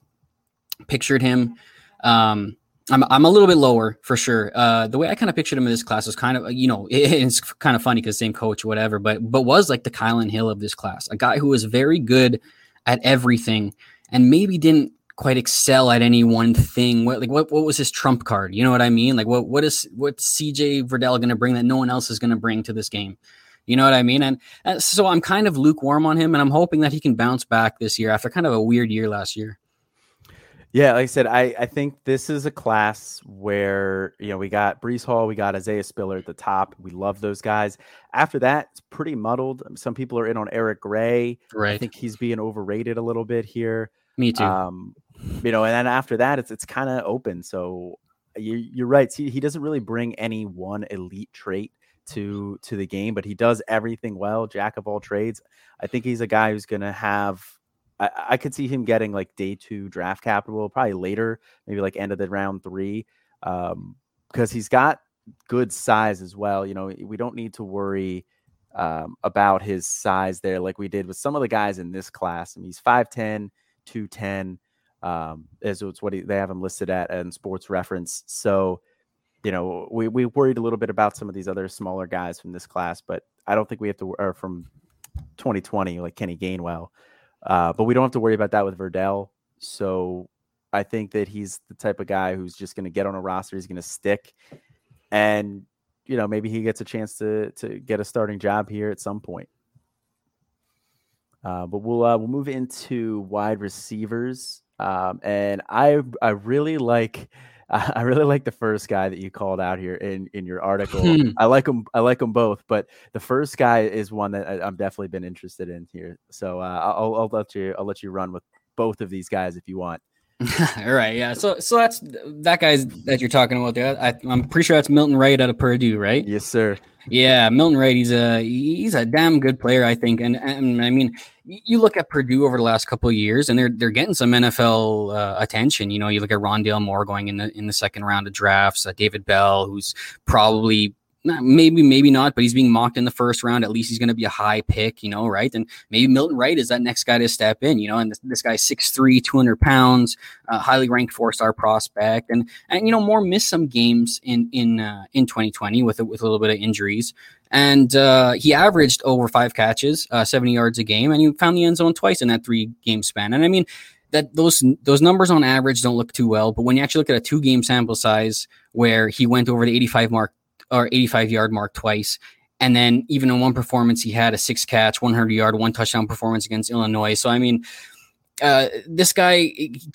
pictured him, um, I'm I'm a little bit lower for sure. Uh, the way I kind of pictured him in this class was kind of you know it, [laughs] it's kind of funny because same coach, whatever, but but was like the Kylin Hill of this class, a guy who was very good at everything and maybe didn't quite excel at any one thing. What like what what was his trump card? You know what I mean? Like what what is what CJ Verdell going to bring that no one else is going to bring to this game? You know what I mean? And, and so I'm kind of lukewarm on him, and I'm hoping that he can bounce back this year after kind of a weird year last year. Yeah, like I said, I, I think this is a class where you know we got Breece Hall, we got Isaiah Spiller at the top. We love those guys. After that, it's pretty muddled. Some people are in on Eric Gray. Right. I think he's being overrated a little bit here. Me too. Um, you know, and then after that, it's it's kind of open. So you, you're right. See, he doesn't really bring any one elite trait to to the game, but he does everything well. Jack of all trades. I think he's a guy who's going to have. I, I, could see him getting like day two draft capital, probably later, maybe like end of the round three, um, because he's got good size as well. You know, we don't need to worry um, about his size there like we did with some of the guys in this class. I mean, he's 5'10, 210 um, as it's what he, they have him listed at in Sports Reference. So, you know, we we worried a little bit about some of these other smaller guys from this class, but I don't think we have to, or from 2020, like Kenny Gainwell. Uh, but we don't have to worry about that with Verdell. So I think that he's the type of guy who's just going to get on a roster. He's going to stick, and you know, maybe he gets a chance to to get a starting job here at some point. Uh, but we'll uh, we'll move into wide receivers. Um, and I I really like [laughs] I really like the first guy that you called out here in in your article. Hmm. I like them. I like them both, but the first guy is one that I, am definitely been interested in here. So uh, I'll, I'll let you I'll let you run with both of these guys if you want. [laughs] All right, yeah. So so that's that guy's that you're talking about there. I, am pretty sure that's Milton Wright out of Purdue, right? Yes, sir. Yeah, Milton Wright. He's a he's a damn good player, I think. And, and I mean, you look at Purdue over the last couple of years, and they're they're getting some NFL uh, attention. You know, you look at Rondale Moore going in the in the second round of drafts. Uh, David Bell, who's probably maybe maybe not but he's being mocked in the first round. At least he's going to be a high pick you know right? And maybe milton wright is that next guy to step in you know and this, this guy's 6'3 200 pounds uh, highly ranked four star prospect. And and you know more missed some games in in uh, in 2020 with with a little bit of injuries. And uh, he averaged over five catches uh, 70 yards a game and he found the end zone twice in that three game span. And i mean that those those numbers on average don't look too well but when you actually look at a two game sample size where he went over the 85 mark or 85 yard mark twice And then even in one performance, he had a six catch, 100 yard, one touchdown performance against Illinois. So, I mean, uh, this guy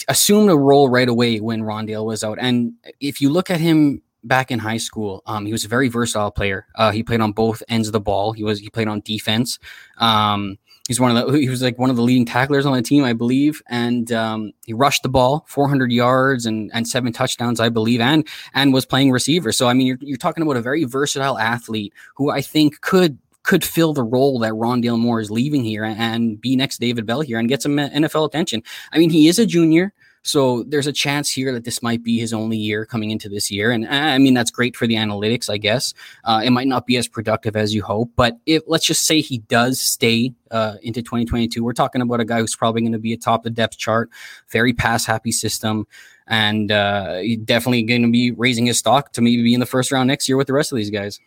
assumed a role right away when Rondale was out. And if you look at him back in high school, um, he was a very versatile player. Uh, he played on both ends of the ball. He was he played on defense. Um, he's one of the he was like one of the leading tacklers on the team, I believe, and um, he rushed the ball 400 yards and and seven touchdowns, I believe, and and was playing receiver. So I mean, you're you're talking about a very versatile athlete who I think could could fill the role that Rondale Moore is leaving here and, and be next David Bell here and get some NFL attention. I mean, he is a junior. So there's a chance here that this might be his only year coming into this year, and I mean that's great for the analytics, I guess. Uh, it might not be as productive as you hope, but if let's just say he does stay uh, into 2022, we're talking about a guy who's probably going to be atop the depth chart, very pass happy system, and uh, definitely going to be raising his stock to maybe be in the first round next year with the rest of these guys.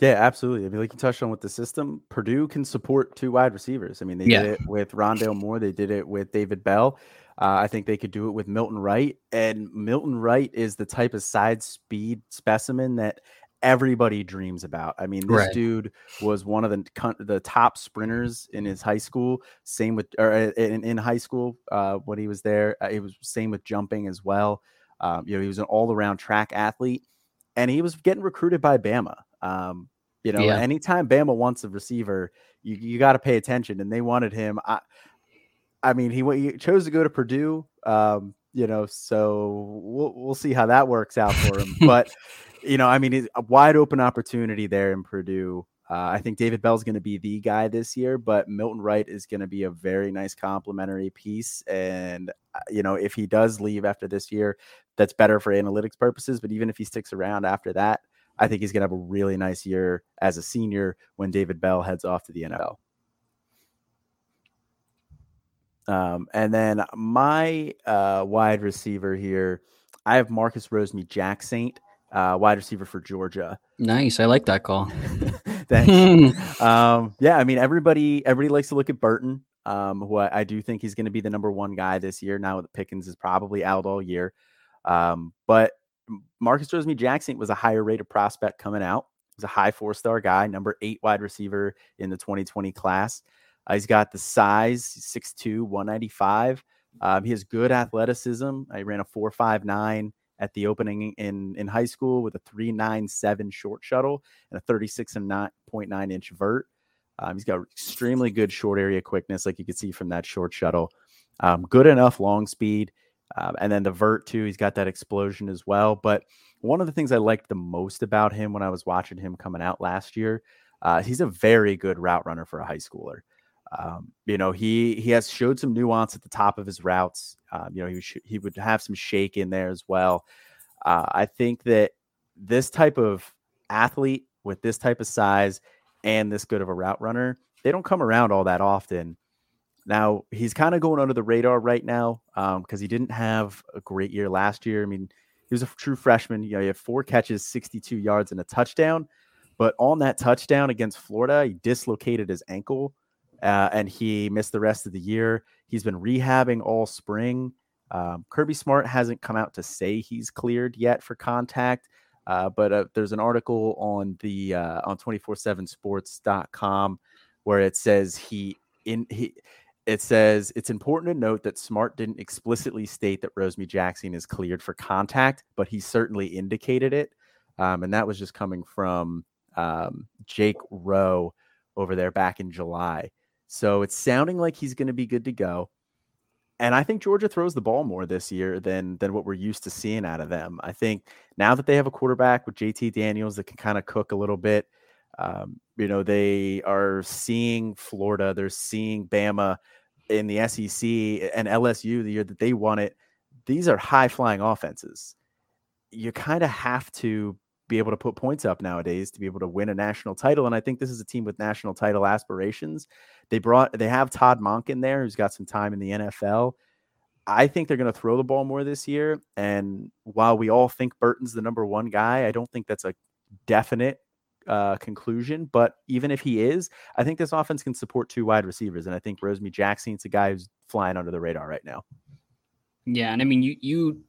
Yeah, absolutely. I mean, like you touched on with the system, Purdue can support two wide receivers. I mean, they yeah. did it with Rondale Moore, they did it with David Bell. Uh, I think they could do it with Milton Wright. And Milton Wright is the type of side speed specimen that everybody dreams about. I mean, this right. dude was one of the the top sprinters in his high school. Same with or uh, in, in high school uh, when he was there. Uh, it was same with jumping as well. Um, you know, he was an all around track athlete, and he was getting recruited by Bama. Um, you know, yeah. anytime Bama wants a receiver, you you got to pay attention, and they wanted him. I, I mean, he, he chose to go to Purdue. Um, you know, so we'll we'll see how that works out for him. [laughs] but you know, I mean, a wide open opportunity there in Purdue. Uh, I think David Bell's going to be the guy this year, but Milton Wright is going to be a very nice complementary piece. And uh, you know, if he does leave after this year, that's better for analytics purposes. But even if he sticks around after that, I think he's going to have a really nice year as a senior when David Bell heads off to the NFL. Um, and then my uh, wide receiver here, I have Marcus Rosemy-Jacksaint, uh, wide receiver for Georgia. Nice, I like that call. [laughs] Thanks. [laughs] um, yeah, I mean everybody everybody likes to look at Burton. Um, who I, I do think he's going to be the number one guy this year. Now that Pickens is probably out all year, um, but Marcus Rosemy-Jacksaint was a higher rate of prospect coming out. He's a high four star guy, number eight wide receiver in the 2020 class. Uh, he's got the size, 6'2, 195. Um, he has good athleticism. I ran a 4.59 at the opening in, in high school with a 3.97 short shuttle and a 36 and 9.9 inch vert. Um, he's got extremely good short area quickness, like you can see from that short shuttle. Um, good enough long speed. Um, and then the vert, too, he's got that explosion as well. But one of the things I liked the most about him when I was watching him coming out last year, uh, he's a very good route runner for a high schooler. Um, you know, he he has showed some nuance at the top of his routes. Um, you know, he sh- he would have some shake in there as well. Uh, I think that this type of athlete with this type of size and this good of a route runner, they don't come around all that often. Now he's kind of going under the radar right now because um, he didn't have a great year last year. I mean, he was a true freshman. You know, he had four catches, 62 yards, and a touchdown. But on that touchdown against Florida, he dislocated his ankle uh, and he missed the rest of the year. He's been rehabbing all spring. Um, Kirby Smart hasn't come out to say he's cleared yet for contact, uh, but uh, there's an article on the uh, on 247sports.com where it says he in he it says it's important to note that Smart didn't explicitly state that Rosemy-Jacksaint is cleared for contact, but he certainly indicated it, um, and that was just coming from um, Jake Rowe over there back in July. So it's sounding like he's going to be good to go. And I think Georgia throws the ball more this year than than what we're used to seeing out of them. I think now that they have a quarterback with JT Daniels that can kind of cook a little bit, um, you know, they are seeing Florida, they're seeing Bama in the SEC and LSU the year that they won it. These are high flying offenses. You kind of have to be able to put points up nowadays to be able to win a national title. And I think this is a team with national title aspirations. They brought they have Todd Monken there, who's got some time in the NFL. I think they're going to throw the ball more this year. And while we all think Burton's the number one guy, I don't think that's a definite uh, conclusion. But even if he is, I think this offense can support two wide receivers. And I think Rosemy-Jacksaint's a guy who's flying under the radar right now. Yeah, and I mean, you you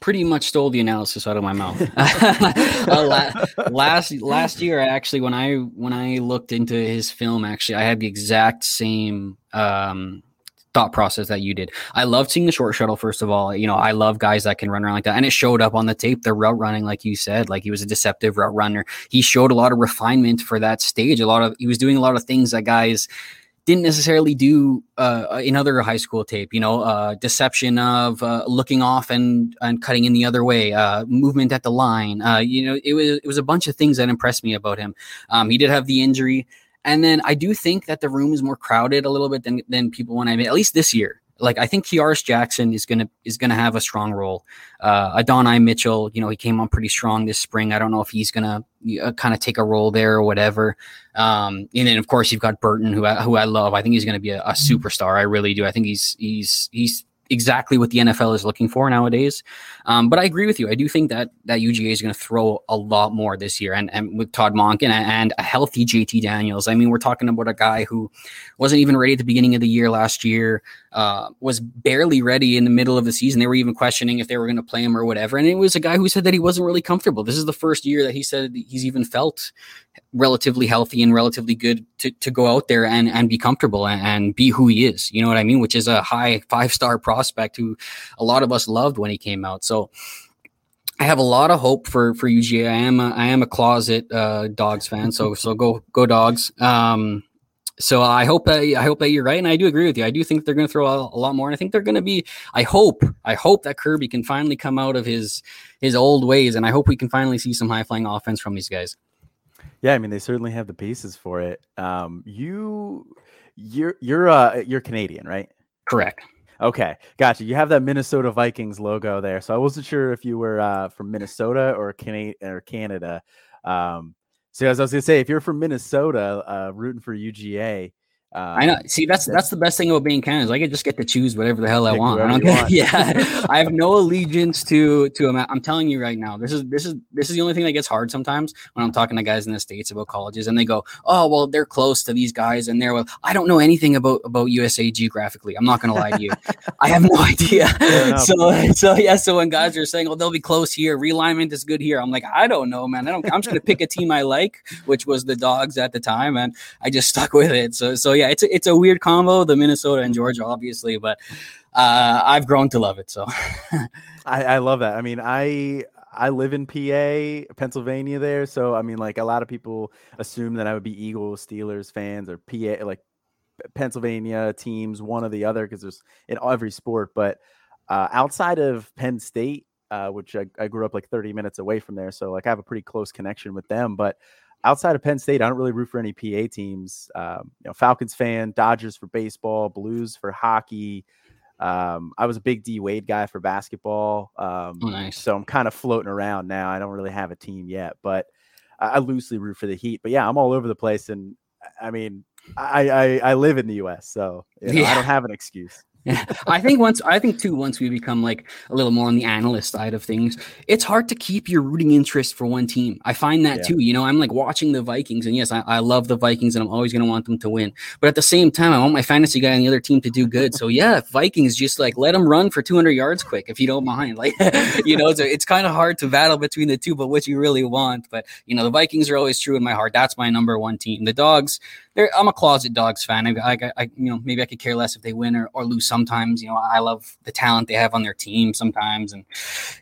pretty much stole the analysis out of my mouth. [laughs] [laughs] uh, last last year, actually, when I when I looked into his film, actually, I had the exact same um, thought process that you did. I loved seeing the short shuttle. First of all, you know, I love guys that can run around like that, and it showed up on the tape. The route running, like you said, like he was a deceptive route runner. He showed a lot of refinement for that stage. A lot of he was doing a lot of things that guys didn't necessarily do uh, in other high school tape. You know, uh, deception of uh, looking off and and cutting in the other way, uh, movement at the line. Uh, you know, it was it was a bunch of things that impressed me about him. Um, he did have the injury, and then I do think that the room is more crowded a little bit than than people when I made at least this year like I think Kearis Jackson is gonna is gonna have a strong role. Uh, Adonai Mitchell, you know, he came on pretty strong this spring. I don't know if he's gonna uh, kind of take a role there or whatever. Um, and then of course you've got Burton, who I, who I love. I think he's gonna be a, a superstar. I really do. I think he's he's he's exactly what the NFL is looking for nowadays. Um, but I agree with you. I do think that that UGA is going to throw a lot more this year, and, and with Todd Monken and, and a healthy JT Daniels. I mean, we're talking about a guy who wasn't even ready at the beginning of the year last year. Uh, was barely ready in the middle of the season. They were even questioning if they were going to play him or whatever. And it was a guy who said that he wasn't really comfortable. This is the first year that he said he's even felt relatively healthy and relatively good to, to go out there and, and be comfortable and, and be who he is. You know what I mean? Which is a high five star prospect who a lot of us loved when he came out. So I have a lot of hope for for UGA. I am a, I am a closet uh, dogs fan. So so go go dogs. Um, so I hope that I hope that you're right, and I do agree with you. I do think they're going to throw a, a, lot more, and I think they're going to be. I hope, I hope that Kirby can finally come out of his his old ways, and I hope we can finally see some high flying offense from these guys. Yeah, I mean they certainly have the pieces for it. Um, you, you're you're uh you're Canadian, right? Correct. Okay, gotcha. You have that Minnesota Vikings logo there, so I wasn't sure if you were uh, from Minnesota or Canada or Canada. Um, so as I was gonna say, if you're from Minnesota, uh, rooting for UGA, uh, I know. See, that's that's the best thing about being Canada is I can just get to choose whatever the hell I want. I don't get, [laughs] yeah, I have no allegiance to to a. I'm telling you right now, this is this is this is the only thing that gets hard sometimes when I'm talking to guys in the states about colleges, and they go, "Oh, well, they're close to these guys," and they're well, I don't know anything about about USA geographically. I'm not going to lie to you, I have no [laughs] idea. so so yeah, so when guys are saying, "Oh, they'll be close here," realignment is good here, I'm like, I don't know, man. I don't. I'm just going to pick a team I like, which was the Dogs at the time, and I just stuck with it. So so yeah yeah, it's a, it's a weird combo, the Minnesota and Georgia, obviously, but uh, I've grown to love it. So [laughs] I, I love that. I mean, I I live in PA, Pennsylvania there. So I mean, like a lot of people assume that I would be Eagles, Steelers fans or PA like Pennsylvania teams, one or the other, because there's in every sport. But uh, outside of Penn State, uh, which I, I, grew up like 30 minutes away from there, so like I have a pretty close connection with them. But outside of Penn State, I don't really root for any PA teams. Um, you know, Falcons fan, Dodgers for baseball, Blues for hockey. Um, I was a big D Wade guy for basketball. Um, oh, nice. So I'm kind of floating around now. I don't really have a team yet, but I, I, loosely root for the Heat. But yeah, I'm all over the place, and I mean, I I, I live in the U.S., so you know, yeah. I don't have an excuse. [laughs] I think once I think too once we become like a little more on the analyst side of things, it's hard to keep your rooting interest for one team. I find that yeah. too. You know, I'm like watching the Vikings, and yes, I, I love the Vikings, and I'm always going to want them to win. But at the same time, I want my fantasy guy on the other team to do good. So yeah, Vikings just like let them run for 200 yards quick if you don't mind. [laughs] Like you know, so it's kind of hard to battle between the two, but what you really want. But you know, the Vikings are always true in my heart. That's my number one team. The Dogs, I'm a closet dogs fan. I, I, I, you know, maybe I could care less if they win or, or lose sometimes. You know, I love the talent they have on their team sometimes, and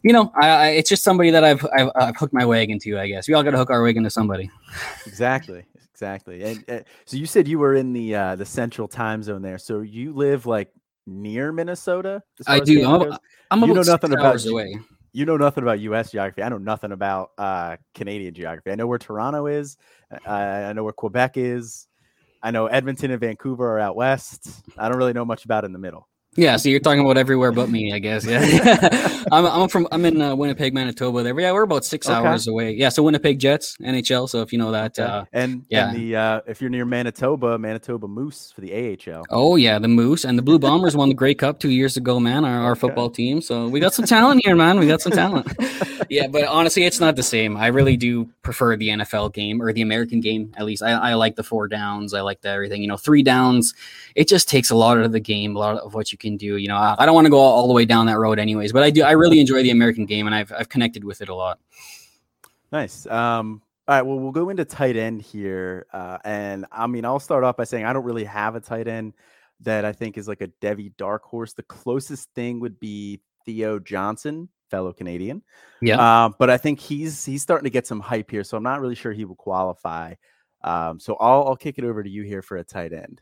you know, I, I, it's just somebody that I've, I've, I've hooked my wagon to. I guess we all got to hook our wagon to somebody. Exactly, exactly. And, and so you said you were in the uh, the central time zone there. So you live like near Minnesota. I do. I'm, I'm, you know nothing about away you know nothing about U.S. geography. I know nothing about uh, Canadian geography. I know where Toronto is. Uh, I know where Quebec is. I know Edmonton and Vancouver are out west. I don't really know much about in the middle. Yeah, so you're talking about everywhere but me, I guess. Yeah, [laughs] I'm, I'm from I'm in uh, Winnipeg, Manitoba. There, yeah, we're about six okay. hours away. Yeah, so Winnipeg Jets, NHL. So if you know that, okay. uh, and yeah, and the uh, if you're near Manitoba, Manitoba Moose for the AHL. Oh yeah, the Moose and the Blue Bombers won the Grey Cup two years ago, man. Our, our okay. football team. So we got some talent here, man. We got some talent. [laughs] yeah, but honestly, it's not the same. I really do prefer the NFL game or the American game. At least I, I like the four downs. I like the everything. You know, three downs. It just takes a lot out of the game, a lot of what you can can do. You know, I, I don't want to go all, all, the way down that road, anyways. But I do. I really enjoy the American game, and I've I've connected with it a lot. Nice. Um, all right. Well, we'll go into tight end here, uh, and I mean, I'll start off by saying I don't really have a tight end that I think is like a Devy dark horse. The closest thing would be Theo Johnson, fellow Canadian. Yeah. Uh, but I think he's he's starting to get some hype here, so I'm not really sure he will qualify. Um, so I'll I'll kick it over to you here for a tight end.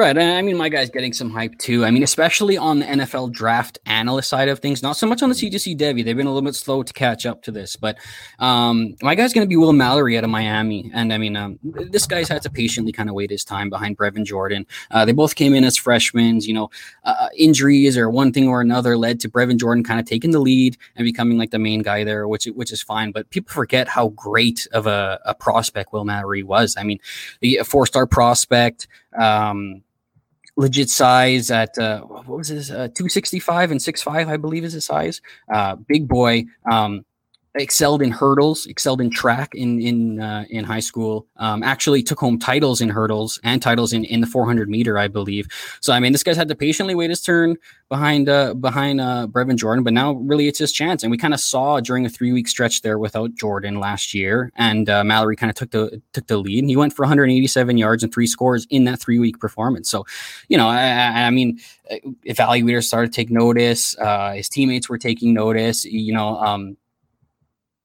Right. I mean, my guy's getting some hype too. I mean, especially on the NFL draft analyst side of things, not so much on the C2C They've been a little bit slow to catch up to this. But um, my guy's going to be Will Mallory out of Miami. And I mean, um, this guy's had to patiently kind of wait his time behind Brevin Jordan. Uh, they both came in as freshmen. You know, uh, injuries or one thing or another led to Brevin Jordan kind of taking the lead and becoming like the main guy there, which which is fine. But people forget how great of a, a prospect Will Mallory was. I mean, a four star prospect. Um, legit size at uh, what was his uh, 265 and 65 i believe is his size. Uh, big boy um, excelled in hurdles, excelled in track in in uh, in high school. Um, actually took home titles in hurdles and titles in, in the 400 meter, I believe. So I mean, this guy's had to patiently wait his turn behind uh, behind uh, Brevin Jordan, but now really it's his chance. And we kind of saw during a three week stretch there without Jordan last year, and uh, Mallory kind of took the took the lead. He went for 187 yards and three scores in that three week performance. So, you know, I, I mean, evaluators started to take notice. Uh, his teammates were taking notice. You know. Um,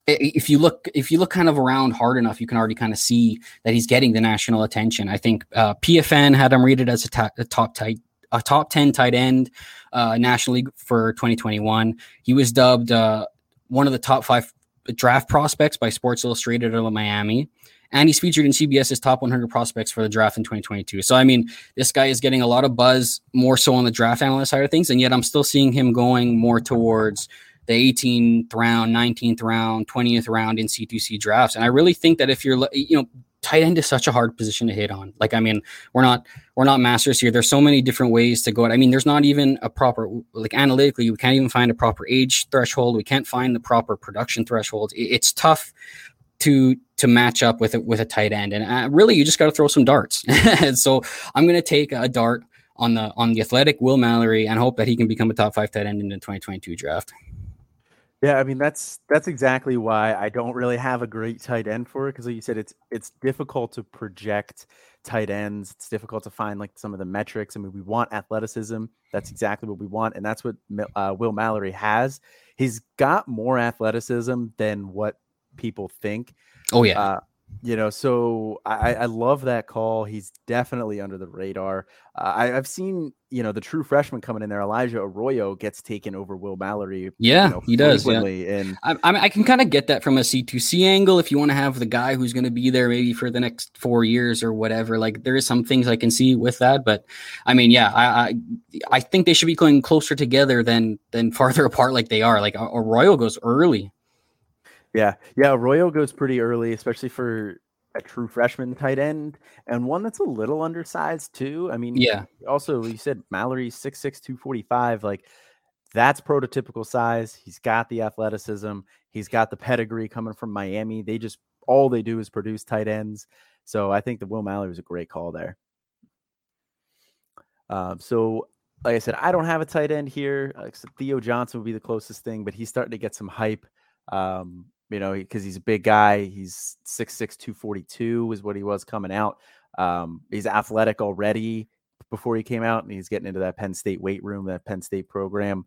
if you look if you look kind of around hard enough, you can already kind of see that he's getting the national attention. I think uh, PFN had him rated as a, ta- a top tight a top 10 tight end uh, nationally for 2021. He was dubbed uh, one of the top five draft prospects by Sports Illustrated of Miami. And he's featured in CBS's top 100 prospects for the draft in 2022. So, I mean, this guy is getting a lot of buzz more so on the draft analyst side of things. And yet I'm still seeing him going more towards the 18th round, 19th round, 20th round in C2C drafts. And I really think that if you're, you know, tight end is such a hard position to hit on. Like, I mean, we're not we're not masters here. There's so many different ways to go. At I mean, there's not even a proper like analytically, we can't even find a proper age threshold. We can't find the proper production threshold. It's tough to to match up with it with a tight end. And uh, really, you just got to throw some darts. [laughs] so I'm going to take a dart on the on the athletic Will Mallory and hope that he can become a top five tight end in the 2022 draft. Yeah, I mean that's that's exactly why I don't really have a great tight end for it because, like you said, it's it's difficult to project tight ends. It's difficult to find like some of the metrics. I mean, we want athleticism. That's exactly what we want, and that's what uh, Will Mallory has. He's got more athleticism than what people think. Oh yeah. Uh, you know, so I, I love that call. He's definitely under the radar. Uh, I, have seen, you know, the true freshman coming in there. Elijah Arroyo gets taken over Will Mallory. Yeah, you know, he does. Yeah. And I, I, I can kind of get that from a C2C angle. If you want to have the guy who's going to be there maybe for the next four years or whatever, like there is some things I can see with that. But I mean, yeah, I, I, I think they should be going closer together than than farther [laughs] apart like they are. Like Arroyo goes early yeah, yeah. Arroyo goes pretty early, especially for a true freshman tight end and one that's a little undersized too. I mean, yeah. Also, you said Mallory's 6'6", 245. Like that's prototypical size. He's got the athleticism. He's got the pedigree coming from Miami. They just all they do is produce tight ends. So I think the Will Mallory was a great call there. Um, so like I said, I don't have a tight end here. Uh, Theo Johnson would be the closest thing, but he's starting to get some hype. Um, you know, because he's a big guy. He's 6'6, 242 is what he was coming out. Um, he's athletic already before he came out, and he's getting into that Penn State weight room, that Penn State program.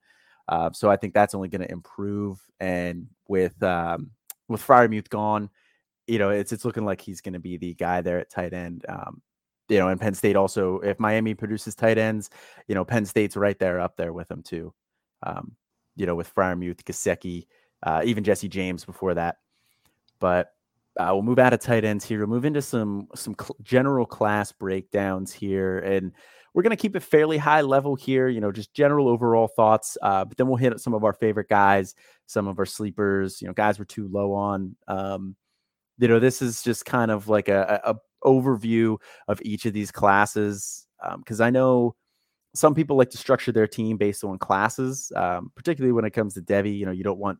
Uh, so I think that's only going to improve. And with um, with Freiermuth gone, you know, it's it's looking like he's going to be the guy there at tight end. Um, you know, and Penn State also, if Miami produces tight ends, you know, Penn State's right there up there with them too. Um, you know, with Freiermuth, Gesicki, uh, even Jesse James before that. But uh, we'll move out of tight ends here. We'll move into some some cl- general class breakdowns here, and we're going to keep it fairly high level here. You know, just general overall thoughts. Uh, but then we'll hit some of our favorite guys, some of our sleepers. You know, guys we're too low on. Um, you know, this is just kind of like a, a, overview of each of these classes because um, I know some people like to structure their team based on classes, um, particularly when it comes to Devy. You know, you don't want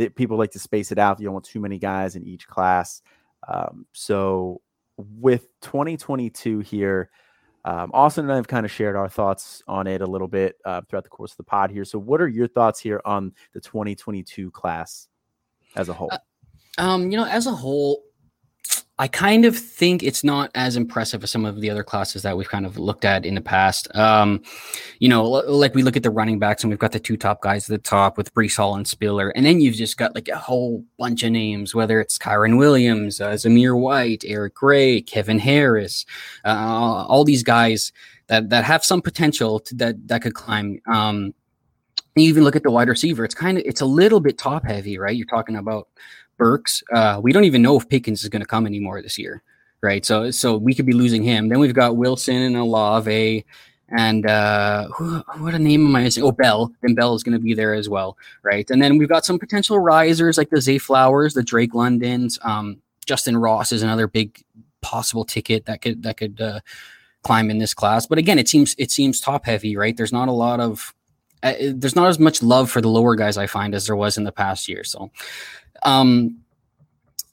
that people like to space it out. You don't want too many guys in each class. Um, so with 2022 here, Um, Austin and I have kind of shared our thoughts on it a little bit uh, throughout the course of the pod here. So, what are your thoughts here on the 2022 class as a whole? Uh, um, you know, as a whole, I kind of think it's not as impressive as some of the other classes that we've kind of looked at in the past. Um, you know, like we look at the running backs and we've got the two top guys at the top with Breece Hall and Spiller, and then you've just got like a whole bunch of names, whether it's Kyren Williams, uh, Zamir White, Eric Gray, Kevin Harris, uh, all these guys that that have some potential to, that that could climb. Um, you even look at the wide receiver; it's kind of it's a little bit top heavy, right? You're talking about Burks. Uh, we don't even know if Pickens is going to come anymore this year, right? So so we could be losing him. Then we've got Wilson and Olave, and uh, who, what a name am I missing? Oh, Bell. Then Bell is going to be there as well, right? And then we've got some potential risers like the Zay Flowers, the Drake Londons, um, Justyn Ross is another big possible ticket that could that could uh, climb in this class. But again, it seems it seems top heavy, right? There's not a lot of uh, there's not as much love for the lower guys I find as there was in the past year. So um,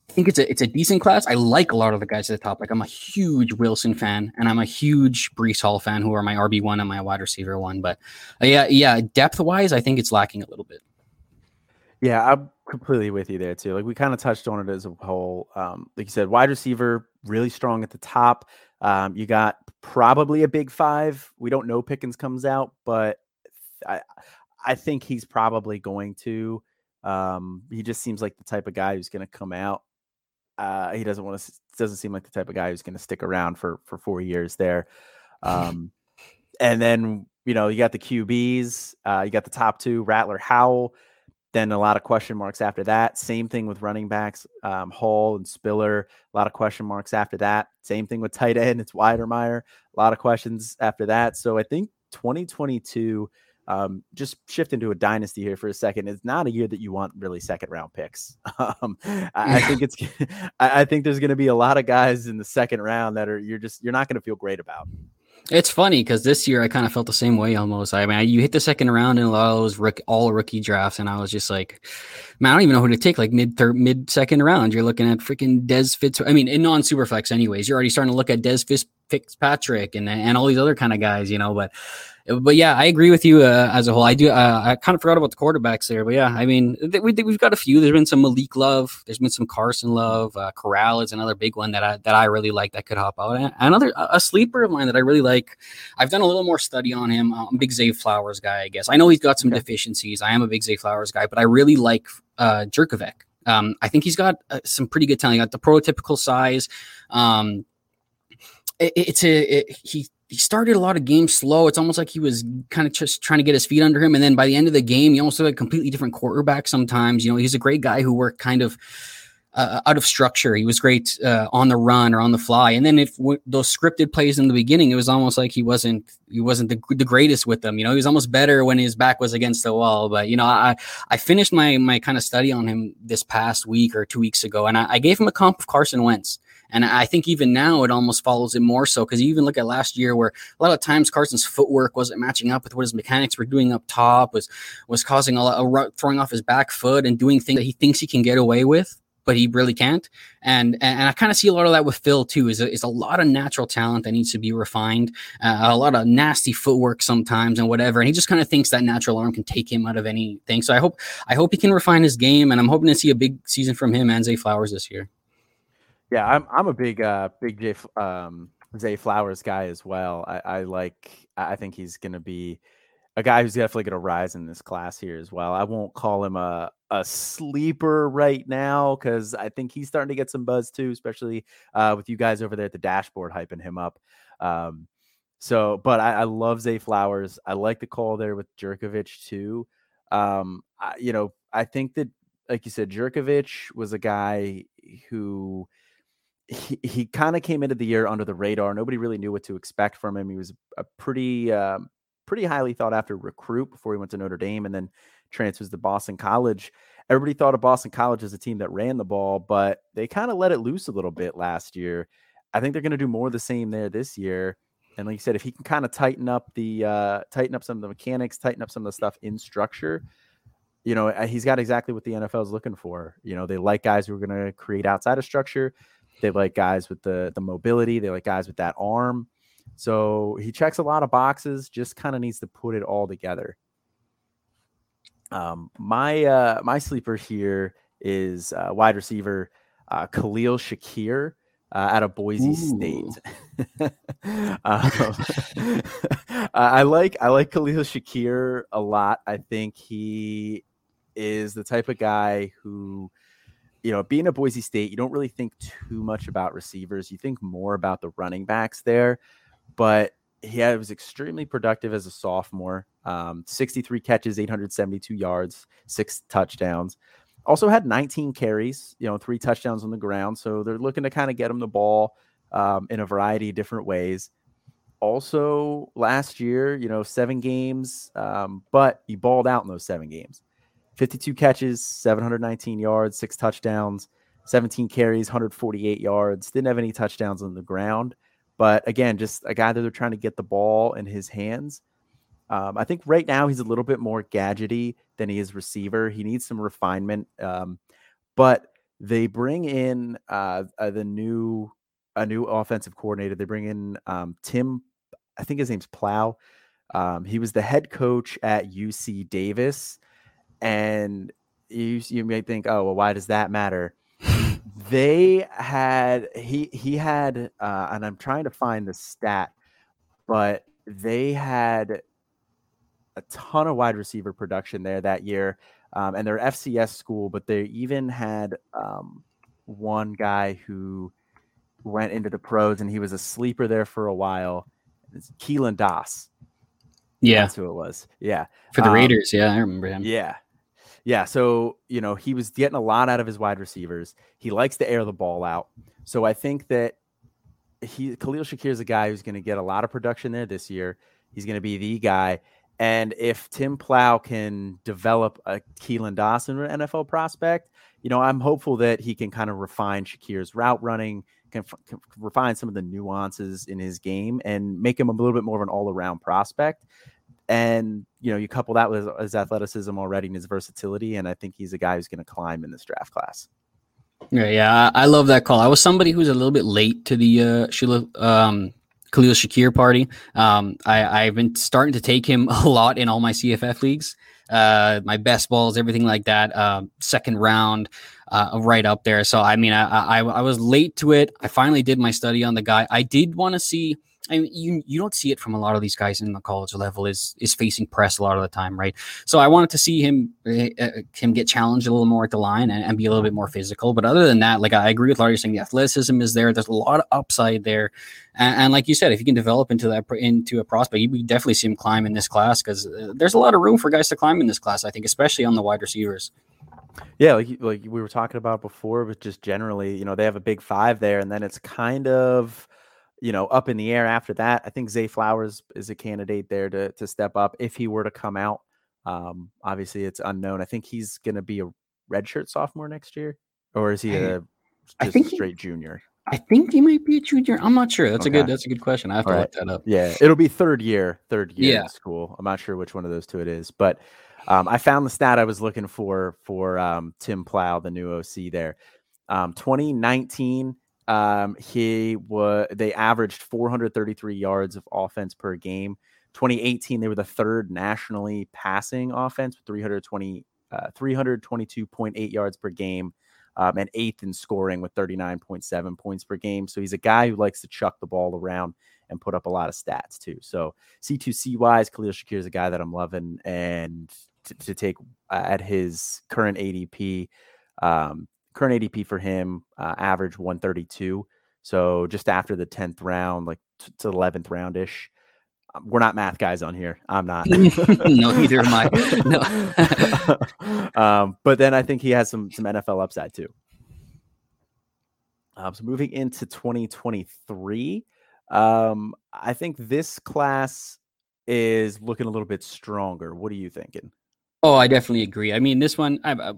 I think it's a it's a decent class. I like a lot of the guys at the top. Like I'm a huge Wilson fan, and I'm a huge Breece Hall fan, who are my RB one and my wide receiver one. But uh, yeah, yeah, depth wise, I think it's lacking a little bit. Yeah, I'm completely with you there too. Like we kind of touched on it as a whole. Um, like you said, wide receiver really strong at the top. Um, you got probably a big five. We don't know Pickens comes out, but I I think he's probably going to. Um, he just seems like the type of guy who's going to come out. Uh, he doesn't want to. Doesn't seem like the type of guy who's going to stick around for for four years there. [laughs] Um, and then you know you got the QBs. Uh, you got the top two, Rattler, Howell. Then a lot of question marks after that. Same thing with running backs, um, Hall and Spiller. A lot of question marks after that. Same thing with tight end. It's Wydermyer. A lot of questions after that. So I think 2022 um, just shift into a dynasty here for a second. It's not a year that you want really second round picks. [laughs] Um, I, I, think it's, [laughs] I, I think there's going to be a lot of guys in the second round that are you're just you're not going to feel great about. It's funny because this year I kind of felt the same way almost. I mean, you hit the second round in a lot of those rook, all rookie drafts, and I was just like, man, I don't even know who to take. Like mid third, mid second round, you're looking at freaking Dez Fitz. I mean, in non superflex, anyways, you're already starting to look at Dez Fitzpatrick and and all these other kind of guys, you know. But but yeah, I agree with you uh, as a whole. I do. Uh, I kind of forgot about the quarterbacks there, but yeah, I mean, th- we, we've got a few. There's been some Malik Love. There's been some Carson Love. Uh, Corral is another big one that I that I really like that could hop out. Another a sleeper of mine that I really like. I've done a little more study on him. I'm a big Zay Flowers guy. I guess I know he's got some okay. deficiencies. I am a big Zay Flowers guy, but I really like uh, Jurkovec. Um, I think he's got uh, some pretty good talent. He got the prototypical size. Um, it, it's a it, he he started a lot of games slow. It's almost like he was kind of just trying to get his feet under him. And then by the end of the game, he almost had a completely different quarterback sometimes. You know, he's a great guy who worked kind of uh, out of structure. He was great uh, on the run or on the fly. And then if w- those scripted plays in the beginning, it was almost like he wasn't he wasn't the, the greatest with them. You know, he was almost better when his back was against the wall. But you know, I I finished my my kind of study on him this past week or two weeks ago, and I, I gave him a comp of Carson Wentz. And I think even now it almost follows it more so because you even look at last year where a lot of times Carson's footwork wasn't matching up with what his mechanics were doing up top, was was causing a lot of throwing off his back foot and doing things that he thinks he can get away with but he really can't. And and I kind of see a lot of that with Phil too. Is a, is a lot of natural talent that needs to be refined, uh, a lot of nasty footwork sometimes and whatever. And he just kind of thinks that natural arm can take him out of anything. So I hope I hope he can refine his game, and I'm hoping to see a big season from him and Zay Flowers this year. Yeah, I'm I'm a big uh big Jay um Zay Flowers guy as well. I, I like I think he's gonna be a guy who's definitely gonna rise in this class here as well. I won't call him a a sleeper right now because I think he's starting to get some buzz too, especially uh, with you guys over there at the dashboard hyping him up. Um, so, but I, I, love Zay Flowers. I like the call there with Jurkovec too. Um, I, you know, I think that, like you said, Jurkovec was a guy who he, he kind of came into the year under the radar. Nobody really knew what to expect from him. He was a pretty um, pretty highly thought after recruit before he went to Notre Dame and then transfers to Boston College. Everybody thought of Boston College as a team that ran the ball, but they kind of let it loose a little bit last year. I think they're going to do more of the same there this year. And like you said, if he can kind of tighten up the uh, tighten up some of the mechanics, tighten up some of the stuff in structure, you know, uh, he's got exactly what the NFL is looking for. You know, they like guys who are going to create outside of structure. They like guys with the the mobility. They like guys with that arm. So he checks a lot of boxes, just kind of needs to put it all together. Um, my uh, my sleeper here is uh, wide receiver uh, Khalil Shakir uh, out of Boise Ooh. State. [laughs] um, [laughs] I like I like Khalil Shakir a lot. I think he is the type of guy who, you know, being a Boise State, you don't really think too much about receivers. You think more about the running backs there. But he was extremely productive as a sophomore. Um, 63 catches, 872 yards, six touchdowns. Also had 19 carries, you know, three touchdowns on the ground. So they're looking to kind of get him the ball um, in a variety of different ways. Also, last year, you know, seven games, um, but he balled out in those seven games. 52 catches, 719 yards, six touchdowns, 17 carries, 148 yards. Didn't have any touchdowns on the ground. But again, just a guy that they're trying to get the ball in his hands. Um, I think right now he's a little bit more gadgety than he is receiver. He needs some refinement. Um, but they bring in uh, uh, the new a new offensive coordinator. They bring in um, Tim, I think his name's Plough. Um, he was the head coach at UC Davis, and you you may think, oh well, why does that matter? [laughs] they had he he had, uh, and I'm trying to find the stat, but they had a ton of wide receiver production there that year. Um, and they're FCS school, but they even had um, one guy who went into the pros and he was a sleeper there for a while. It's Keelan Doss. Yeah. That's who it was. Yeah. For the um, Raiders. Yeah. I remember him. Yeah. Yeah. So, you know, he was getting a lot out of his wide receivers. He likes to air the ball out. So I think that he Khalil Shakir is a guy who's going to get a lot of production there this year. He's going to be the guy. And if Tim Plough can develop a Keelan Dawson NFL prospect, you know, I'm hopeful that he can kind of refine Shakir's route running, can, can, refine some of the nuances in his game, and make him a little bit more of an all around prospect. And you know, you couple that with his athleticism already and his versatility, and I think he's a guy who's going to climb in this draft class. Yeah, yeah, I love that call. I was somebody who's a little bit late to the uh, um, Khalil Shakir party. Um, I, have been starting to take him [laughs] a lot in all my CFF leagues. Uh, my best balls, everything like that. Uh, second round, uh, right up there. So I mean, I, I I was late to it. I finally did my study on the guy. I did want to see I mean, you you don't see it from a lot of these guys in the college level is is facing press a lot of the time, right? So I wanted to see him uh, him get challenged a little more at the line and, and, be a little bit more physical. But other than that, like I agree with Larry saying the athleticism is there. There's a lot of upside there, and, and like you said, if you can develop into that into a prospect, you definitely see him climb in this class because there's a lot of room for guys to climb in this class. I think, especially on the wide receivers. Yeah, like like we were talking about before, but just generally, you know, they have a big five there, and then it's kind of you know, up in the air after that. I think Zay Flowers is a candidate there to to step up if he were to come out. Um, obviously, it's unknown. I think he's going to be a redshirt sophomore next year, or is he a I think straight he, junior? I think he might be a junior. I'm not sure. That's okay. a good. That's a good question. I have All to right. look that up. Yeah, it'll be third year. Third year yeah. in school. I'm not sure which one of those two it is, but um, I found the stat I was looking for for um, Tim Plough, the new OC there. Um, 2019 um, he was they averaged 433 yards of offense per game. 2018, they were the third nationally passing offense with 320 uh, 322.8 yards per game, um, and eighth in scoring with 39.7 points per game. So he's a guy who likes to chuck the ball around and put up a lot of stats too. So C2C wise, Khalil Shakir is a guy that I'm loving, and to, to take uh, at his current ADP, um, current ADP for him uh, average 132. So just after the 10th round, like t- to 11th roundish. Um, we're not math guys on here. I'm not. [laughs] no, neither am I. No. [laughs] um, but then I think he has some some NFL upside too. Um, so moving into 2023, um, I think this class is looking a little bit stronger. What are you thinking? Oh, I definitely agree. I mean, this one, I, I,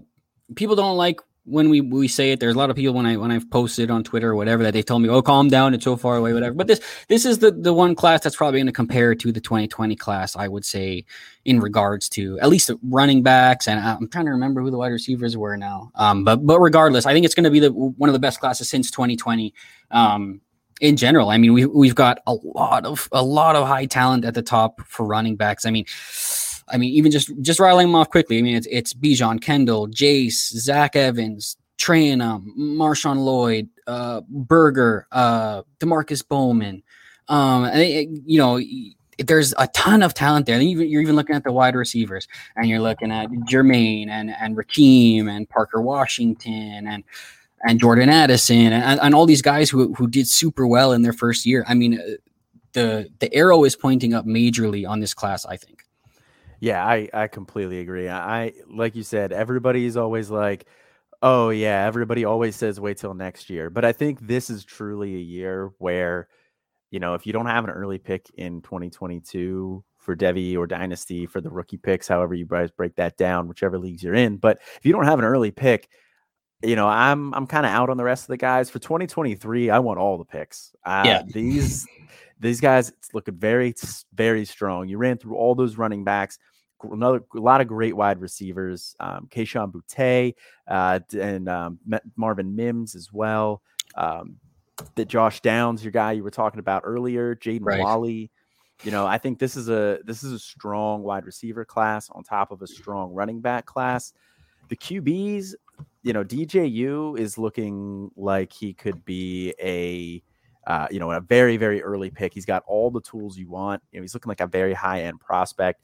people don't like when we we say it, there's a lot of people when I when I've posted on Twitter or whatever that they told me, "Oh, calm down, it's so far away, whatever." But this this is the the one class that's probably going to compare to the 2020 class, I would say, in regards to at least running backs. And I'm trying to remember who the wide receivers were now. Um, but but regardless, I think it's going to be the one of the best classes since 2020. Um, in general. I mean, we we've got a lot of a lot of high talent at the top for running backs. I mean, I mean, even just just rattling them off quickly. I mean, it's it's Bijan Kendall, Jace, Zach Evans, Trayanum, Marshawn Lloyd, uh, Berger, uh, Demarkcus Bowman. Um, and, you know, there's a ton of talent there. Even, you're even looking at the wide receivers, and you're looking at Jermaine and and Rakeem and Parker Washington and and Jordan Addison and, and all these guys who who did super well in their first year. I mean, uh, the the arrow is pointing up majorly on this class. I think. Yeah, I I completely agree. I like you said, everybody is always like, oh yeah, everybody always says wait till next year, but I think this is truly a year where you know, if you don't have an early pick in 2022 for Devy or Dynasty for the rookie picks, however you guys break that down, whichever leagues you're in. But if you don't have an early pick, you know, I'm I'm kind of out on the rest of the guys for 2023. I want all the picks. Uh, yeah, these these guys it's looking very very strong. You ran through all those running backs. Another a lot of great wide receivers, um, Kayshon Boutte uh, and um, Marvin Mims as well. Um, that Josh Downs, your guy you were talking about earlier, Jaden right. Walley. You know, I think this is a this is a strong wide receiver class on top of a strong running back class. The QBs, you know, DJU is looking like he could be a uh, you know, a very, very early pick. He's got all the tools you want. You know, he's looking like a very high end prospect.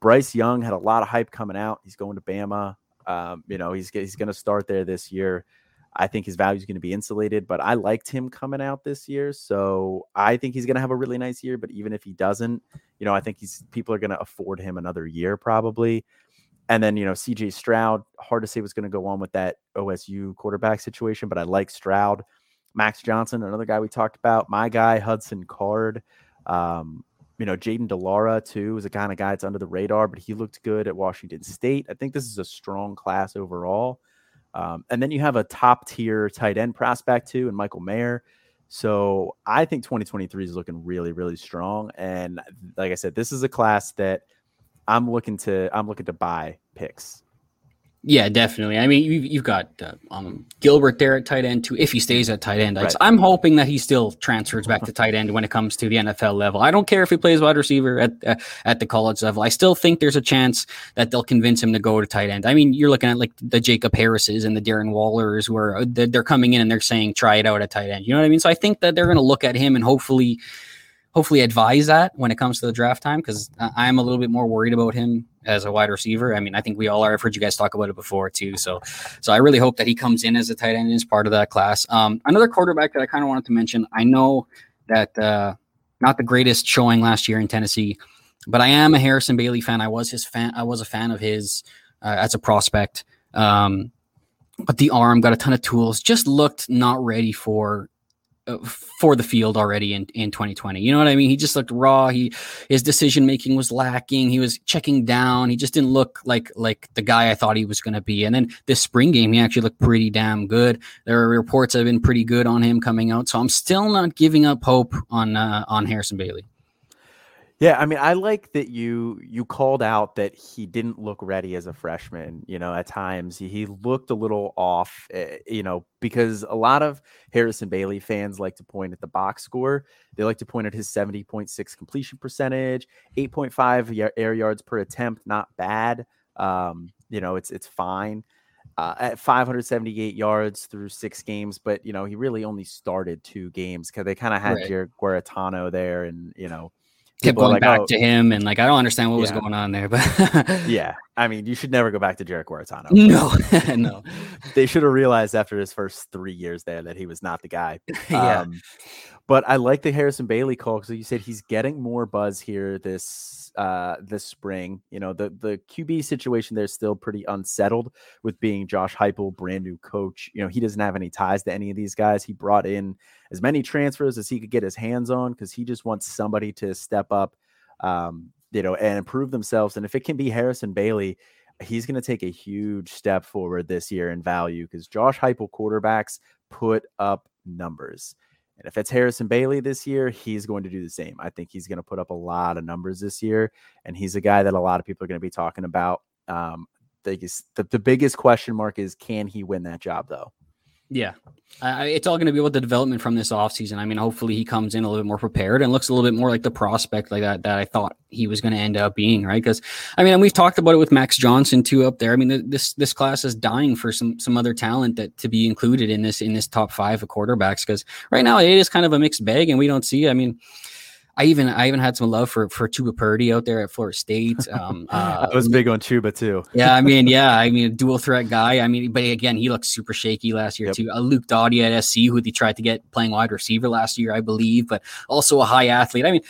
Bryce Young had a lot of hype coming out. He's going to Bama. Um, you know, he's he's going to start there this year. I think his value is going to be insulated, but I liked him coming out this year. So I think he's going to have a really nice year. But even if he doesn't, you know, I think he's people are going to afford him another year probably. And then, you know, CJ Stroud, hard to say what's going to go on with that OSU quarterback situation, but I like Stroud. Max Johnson, another guy we talked about. My guy, Hudson Card. Um, you know, Jayden de Laura too, is a kind of guy that's under the radar, but he looked good at Washington State. I think this is a strong class overall. Um, and then you have a top tier tight end prospect too, and Michael Mayer. So I think 2023 is looking really, really strong. And like I said, this is a class that I'm looking to I'm looking to buy picks. Yeah, definitely. I mean, you've, you've got uh, um, Gilbert there at tight end too. If he stays at tight end, right. I'm hoping that he still transfers back to tight end when it comes to the NFL level. I don't care if he plays wide receiver at uh, at the college level. I still think there's a chance that they'll convince him to go to tight end. I mean, you're looking at like the Jacob Harrises and the Darren Wallers, where uh, they're coming in and they're saying try it out at tight end. You know what I mean? So I think that they're going to look at him and hopefully hopefully advise that when it comes to the draft time because I'm a little bit more worried about him as a wide receiver. I mean, I think we all are. I've heard you guys talk about it before too. So, so I really hope that he comes in as a tight end as part of that class. Um, another quarterback that I kind of wanted to mention. I know that uh, not the greatest showing last year in Tennessee, but I am a Harrison Bailey fan. I was his fan. I was a fan of his uh, as a prospect. Um, but the arm got a ton of tools. Just looked not ready for for the field already in, in 2020. You know what I mean? He just looked raw. He his decision making was lacking. He was checking down. He just didn't look like like the guy I thought he was going to be. And then this spring game, he actually looked pretty damn good. There are reports have been pretty good on him coming out. So I'm still not giving up hope on uh, on Harrison Bailey. Yeah, I mean, I like that you you called out that he didn't look ready as a freshman. You know, at times he, he looked a little off. Uh, you know, because a lot of Harrison Bailey fans like to point at the box score. They like to point at his seventy point six completion percentage, eight point five air yards per attempt. Not bad. Um, you know, it's it's fine. Uh, at 578 yards through six games, but you know he really only started two games because they kind of had right. Jared there, and you know kept going like, back oh, to him, and like I don't understand what yeah. was going on there. [laughs] But yeah, I mean, you should never go back to Jarrett Guarantano. No, [laughs] [laughs] no, they should have realized after his first three years there that he was not the guy. yeah, um, but I like the Harrison Bailey call because you said he's getting more buzz here this uh, this spring. You know, the the QB situation there's still pretty unsettled with being Josh Heupel, brand new coach. You know, he doesn't have any ties to any of these guys. He brought in as many transfers as he could get his hands on because he just wants somebody to step up, um, you know, and improve themselves. And if it can be Harrison Bailey, he's going to take a huge step forward this year in value because Josh Heupel quarterbacks put up numbers. And if it's Harrison Bailey this year, he's going to do the same. I think he's going to put up a lot of numbers this year. And he's a guy that a lot of people are going to be talking about. Um, the, the, the biggest question mark is can he win that job, though? Yeah, it's all going to be about the development from this offseason. I mean, hopefully he comes in a little bit more prepared and looks a little bit more like the prospect like that that I thought he was going to end up being, right? Because I mean, we've talked about it with Max Johnson too up there. I mean, this this class is dying for some some other talent that to be included in this in this top five of quarterbacks because right now it is kind of a mixed bag, and we don't see. I mean, I even I even had some love for for Chubba Purdy out there at Florida State. [laughs] Um, uh, I was big on Chubba too. yeah, I mean, [laughs] yeah, I mean, dual threat guy. I mean, but again, he looked super shaky last year yep. too. Uh, Luke Doty at SC, who they tried to get playing wide receiver last year, I believe, but also a high athlete. I mean,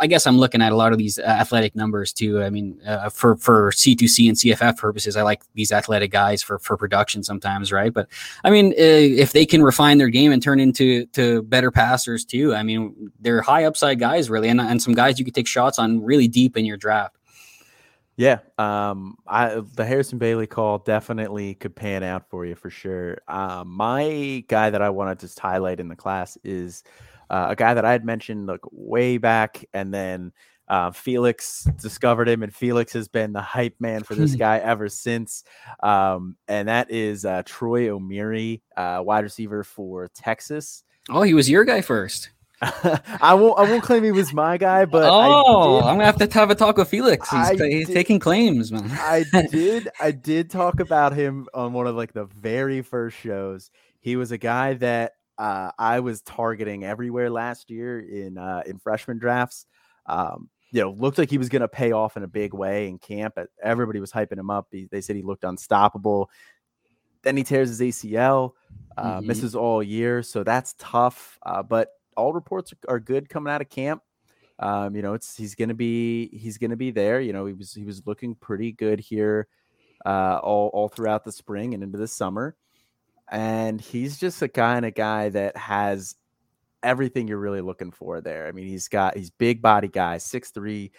I guess I'm looking at a lot of these uh, athletic numbers too. I mean, uh, for for C2C and CFF purposes, I like these athletic guys for for production sometimes, right? But I mean, uh, if they can refine their game and turn into to better passers too, I mean, they're high upside guys really, and and some guys you could take shots on really deep in your draft. Yeah, um, I the Harrison Bailey call definitely could pan out for you for sure. Uh, my guy that I want to just highlight in the class is uh, a guy that I had mentioned like way back, and then uh, Felix discovered him, and Felix has been the hype man for this [laughs] guy ever since. Um, and that is uh, Troy Omeire, uh, wide receiver for Texas. Oh, he was your guy first. I won't. I won't claim he was my guy, but oh, I'm gonna have to have a talk with Felix. He's, he's did, taking claims, man. I [laughs] did. I did talk about him on one of like the very first shows. He was a guy that uh, I was targeting everywhere last year in uh, in freshman drafts. Um, you know, looked like he was going to pay off in a big way in camp. Everybody was hyping him up. He, they said he looked unstoppable. Then he tears his ACL, uh, mm-hmm. misses all year, so that's tough. Uh, but all reports are good coming out of camp. Um, you know, it's he's gonna be he's gonna be there. You know, he was he was looking pretty good here uh, all all throughout the spring and into the summer and he's just a kind of guy that has everything you're really looking for there. I mean, he's got he's big body guy, 6'3,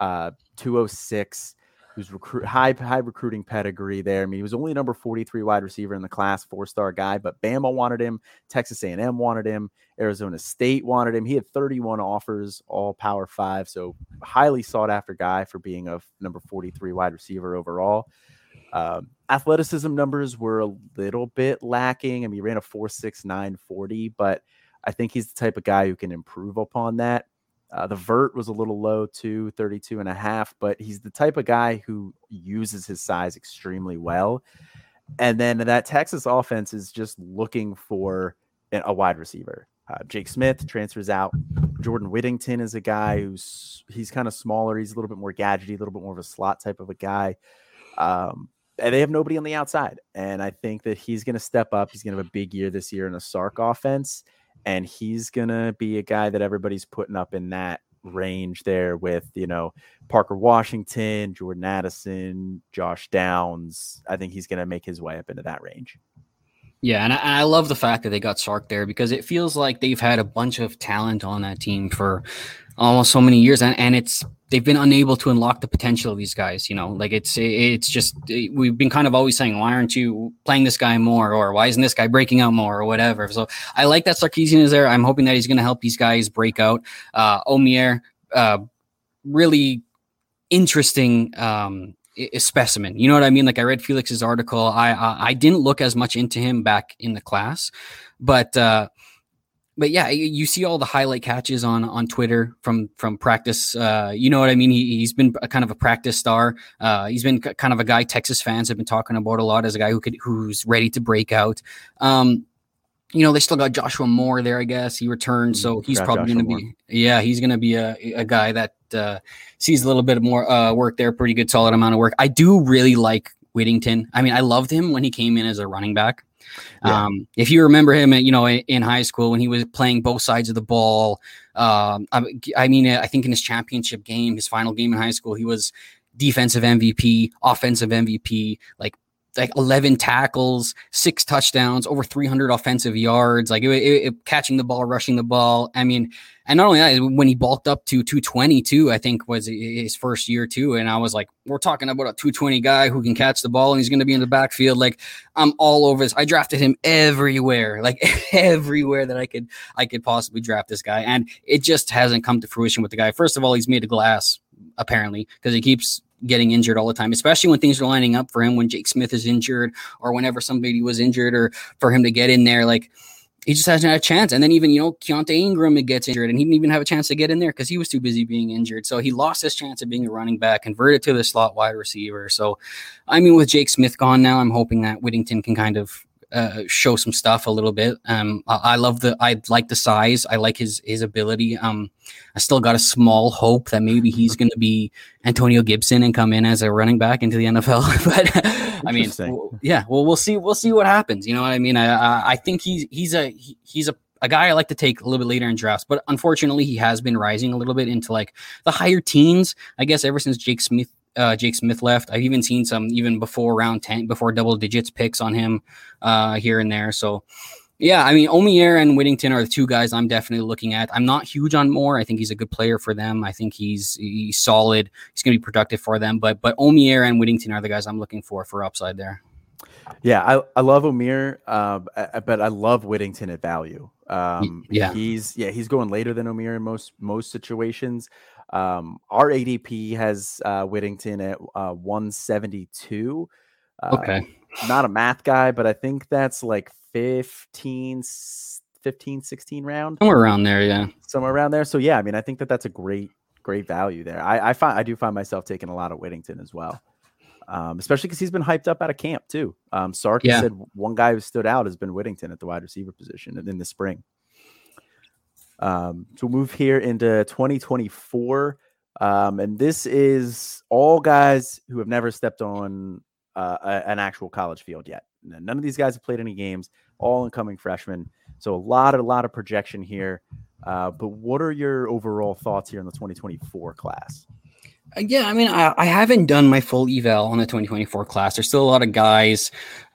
uh, 206, who's recruit high high recruiting pedigree there. I mean, he was only number 43 wide receiver in the class, four-star guy, but Bama wanted him, Texas A&M wanted him, Arizona State wanted him. He had 31 offers, all power five, so highly sought after guy for being a number 43 wide receiver overall. Um, athleticism numbers were a little bit lacking. I mean, he ran a 4.69 40, but I think he's the type of guy who can improve upon that. Uh, the vert was a little low too, 32 and a half, but he's the type of guy who uses his size extremely well. And then that Texas offense is just looking for a wide receiver. Uh, Jake Smith transfers out. Jordan Whittington is a guy who's he's kind of smaller. He's a little bit more gadgety, a little bit more of a slot type of a guy. Um, and they have nobody on the outside. And I think that he's going to step up. He's going to have a big year this year in a Sark offense. And he's to be a guy that everybody's putting up in that range there with, you know, Parker Washington, Jordan Addison, Josh Downs. I think he's to make his way up into that range. Yeah, and I, and I, love the fact that they got Sark there because it feels like they've had a bunch of talent on that team for almost so many years, and, and it's they've been unable to unlock the potential of these guys. You know, like it's it's just we've been kind of always saying, why aren't you playing this guy more, or why isn't this guy breaking out more, or whatever. So I like that Sarkisian is there. I'm hoping that he's going to help these guys break out. Uh, Omeire, uh, really interesting um, specimen. You know what I mean? Like I read Felix's article. I, I, I didn't look as much into him back in the class, but uh, but yeah, you see all the highlight catches on on Twitter from from practice. Uh, you know what I mean? He, has been a kind of a practice star. Uh, he's been kind of a guy Texas fans have been talking about a lot as a guy who could who's ready to break out. Um, you know, they still got Joshua Moore there. I guess he returned, so mm, he's probably going to be yeah, he's going to be a, a guy that uh, sees a little bit more uh, work there. Pretty good, solid amount of work. I do really like Whittington. I mean, I loved him when he came in as a running back. Yeah. Um, if you remember him, you know, in high school when he was playing both sides of the ball, um, I, I mean, I think in his championship game, his final game in high school, he was defensive MVP, offensive MVP, like like 11 tackles, six touchdowns, over 300 offensive yards, like it, it, it, catching the ball, rushing the ball. I mean, and not only that, when he bulked up to 222, I think was his first year too. And I was like, we're talking about a 220 guy who can catch the ball and he's going to be in the backfield. Like I'm all over this. I drafted him everywhere, like [laughs] everywhere that I could, I could possibly draft this guy. And it just hasn't come to fruition with the guy. First of all, he's made of glass apparently because he keeps getting injured all the time, especially when things are lining up for him. When Jake Smith is injured, or whenever somebody was injured, or for him to get in there, like he just hasn't had a chance. And then even, you know, Keaontay Ingram gets injured and he didn't even have a chance to get in there because he was too busy being injured. So he lost his chance of being a running back, converted to the slot wide receiver. So, I mean, with Jake Smith gone now, I'm hoping that Whittington can kind of uh, show some stuff a little bit. Um, I, I, love the, I like the size. I like his his ability. Um, I still got a small hope that maybe he's [laughs] going to be Antonio Gibson and come in as a running back into the NFL. [laughs] but I mean, yeah, well, we'll see. We'll see what happens. You know what I mean? I I, I think he's he's a he, he's a a guy I like to take a little bit later in drafts, but unfortunately, he has been rising a little bit into like the higher teens. I guess ever since Jake Smith uh, Jake Smith left. I've even seen some even before round 10, before double digits picks on him uh, here and there. So, yeah, I mean, Omeire and Whittington are the two guys I'm definitely looking at. I'm not huge on Moore. I think he's a good player for them. I think he's he's solid. He's going to be productive for them. But but Omeire and Whittington are the guys I'm looking for for upside there. Yeah, I, I love Omeire, uh, but I love Whittington at value. Um, yeah, he's yeah he's going later than Omeire in most most situations. Um, our ADP has uh, Whittington at uh, 172. Uh, okay. Not a math guy, but I think that's like 15, 15, 16 round. Somewhere around there, yeah. Somewhere around there. So yeah, I mean, I think that that's a great, great value there. I, I find I do find myself taking a lot of Whittington as well. Um, especially because he's been hyped up out of camp too. Um, Sark yeah. said one guy who stood out has been Whittington at the wide receiver position in the spring. Um, so move here into 2024. Um, and this is all guys who have never stepped on uh, a, an actual college field yet. None of these guys have played any games, all incoming freshmen. So a lot a lot of projection here. Uh, but what are your overall thoughts here in the 2024 class? Uh, yeah, I mean, I, I haven't done my full eval on the 2024 class. There's still a lot of guys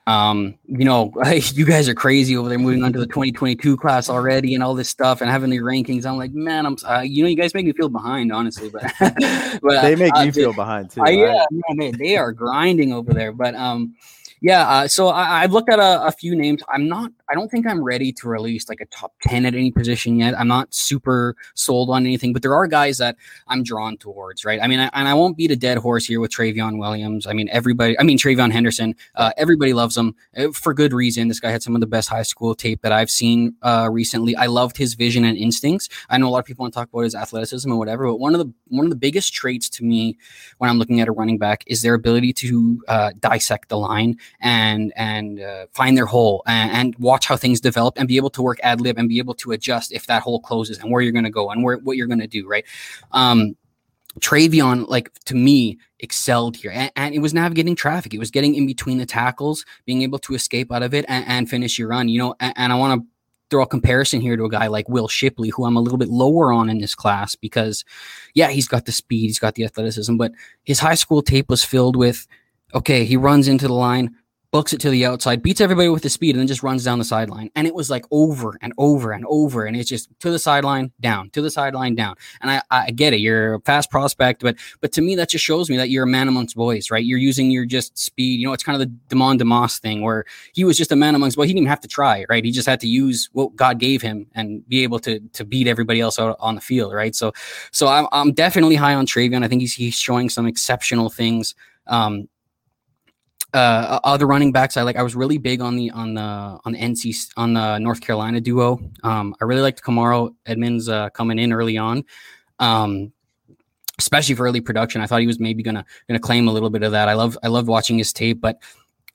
um, you know, [laughs] you guys are crazy over there moving on to the 2022 class already and all this stuff and having the rankings. I'm like, man, I'm, uh, you know, you guys make me feel behind, honestly, but, [laughs] but they make uh, you feel behind too. Yeah, man, they are grinding over there, but, um, yeah, uh, so I, have looked at a, a, few names. I'm not. I don't think I'm ready to release like a top ten at any position yet. I'm not super sold on anything, but there are guys that I'm drawn towards. Right. I mean, I, and I won't beat a dead horse here with TreVeyon Williams. I mean, everybody. I mean, TreVeyon Henderson. Uh, everybody loves him uh, for good reason. This guy had some of the best high school tape that I've seen uh, recently. I loved his vision and instincts. I know a lot of people want to talk about his athleticism and whatever, but one of the one of the biggest traits to me when I'm looking at a running back is their ability to uh, dissect the line and and uh, find their hole and, and, watch how things develop and be able to work ad lib and be able to adjust if that hole closes and where you're going to go and where what you're going to do right um TreVeyon, like to me, excelled here, and, and, it was navigating traffic. It was getting in between the tackles, being able to escape out of it and, and finish your run. You know, and, and I want to throw a comparison here to a guy like Will Shipley, who I'm a little bit lower on in this class because, yeah, he's got the speed, he's got the athleticism, but his high school tape was filled with, okay, he runs into the line, books it to the outside, beats everybody with the speed, and then just runs down the sideline. And it was like over and over and over. And it's just to the sideline, down, to the sideline, down. And I, I get it. You're a fast prospect, but but to me, that just shows me that you're a man amongst boys, right? You're using your just speed. You know, it's kind of the Demond Demas thing where he was just a man amongst boys. He didn't even have to try, right? He just had to use what God gave him and be able to to beat everybody else out on the field, right? So so I'm, I'm definitely high on TreVeyon. I think he's he's showing some exceptional things. Um, uh, other running backs I like. I was really big on the on the on the NC on the North Carolina duo. Um, I really liked Kamarro Edmonds uh, coming in early on, um, especially for early production. I thought he was maybe gonna gonna claim a little bit of that. I love I loved watching his tape, but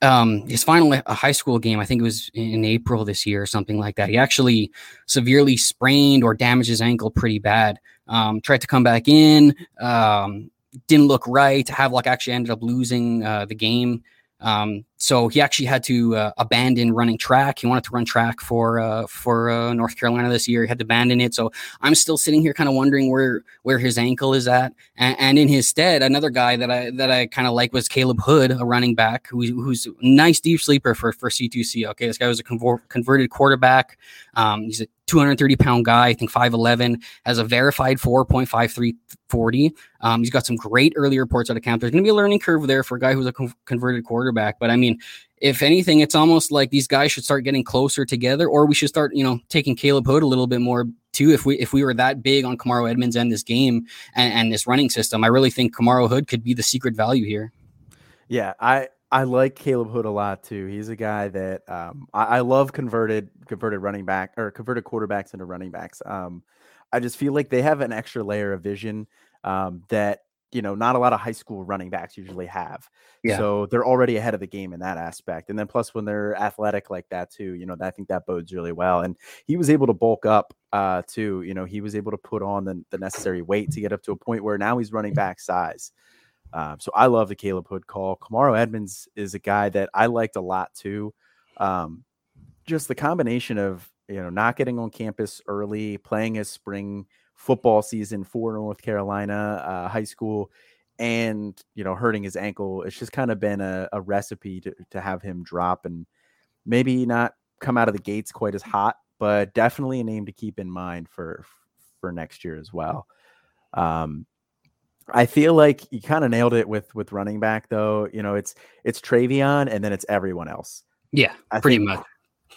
um, his final a high school game, I think it was in April this year or something like that. He actually severely sprained or damaged his ankle pretty bad. Um, tried to come back in, um, didn't look right. Havelock actually ended up losing uh, the game. Um, so he actually had to uh, abandon running track. He wanted to run track for uh, for uh, North Carolina this year. He had to abandon it. So I'm still sitting here, kind of wondering where where his ankle is at. And, and in his stead, another guy that I that I kind of like was Caleb Hood, a running back who, who's a nice deep sleeper for for C2C. Okay, this guy was a convert, converted quarterback. Um, he's a 230 pound guy, I think 5'11, has a verified 4.5340. Um, he's got some great early reports out of camp. There's going to be a learning curve there for a guy who's a con- converted quarterback. But I mean, if anything, it's almost like these guys should start getting closer together, or we should start, you know, taking Caleb Hood a little bit more too. If we if we were that big on Kamarro Edmonds and this game and, and this running system, I really think Kamaro Hood could be the secret value here. Yeah, I I like Caleb Hood a lot too. He's a guy that um, I, I, love converted converted running back or converted quarterbacks into running backs. Um, I just feel like they have an extra layer of vision um, that you know not a lot of high school running backs usually have. Yeah. So they're already ahead of the game in that aspect. And then plus when they're athletic like that too, you know, I think that bodes really well. And he was able to bulk up uh too. You know, he was able to put on the, the necessary weight to get up to a point where now he's running back size. Um, so I love the Caleb Hood call. Kamarro Edmonds is a guy that I liked a lot too. Um, just the combination of you know not getting on campus early, playing his spring football season for North Carolina uh, high school, and you know hurting his ankle. It's just kind of been a, a recipe to to have him drop and maybe not come out of the gates quite as hot, but definitely a name to keep in mind for for next year as well. Um, I feel like you kind of nailed it with with running back though. You know, it's it's TreVeyon and then it's everyone else. Yeah, I pretty think, much.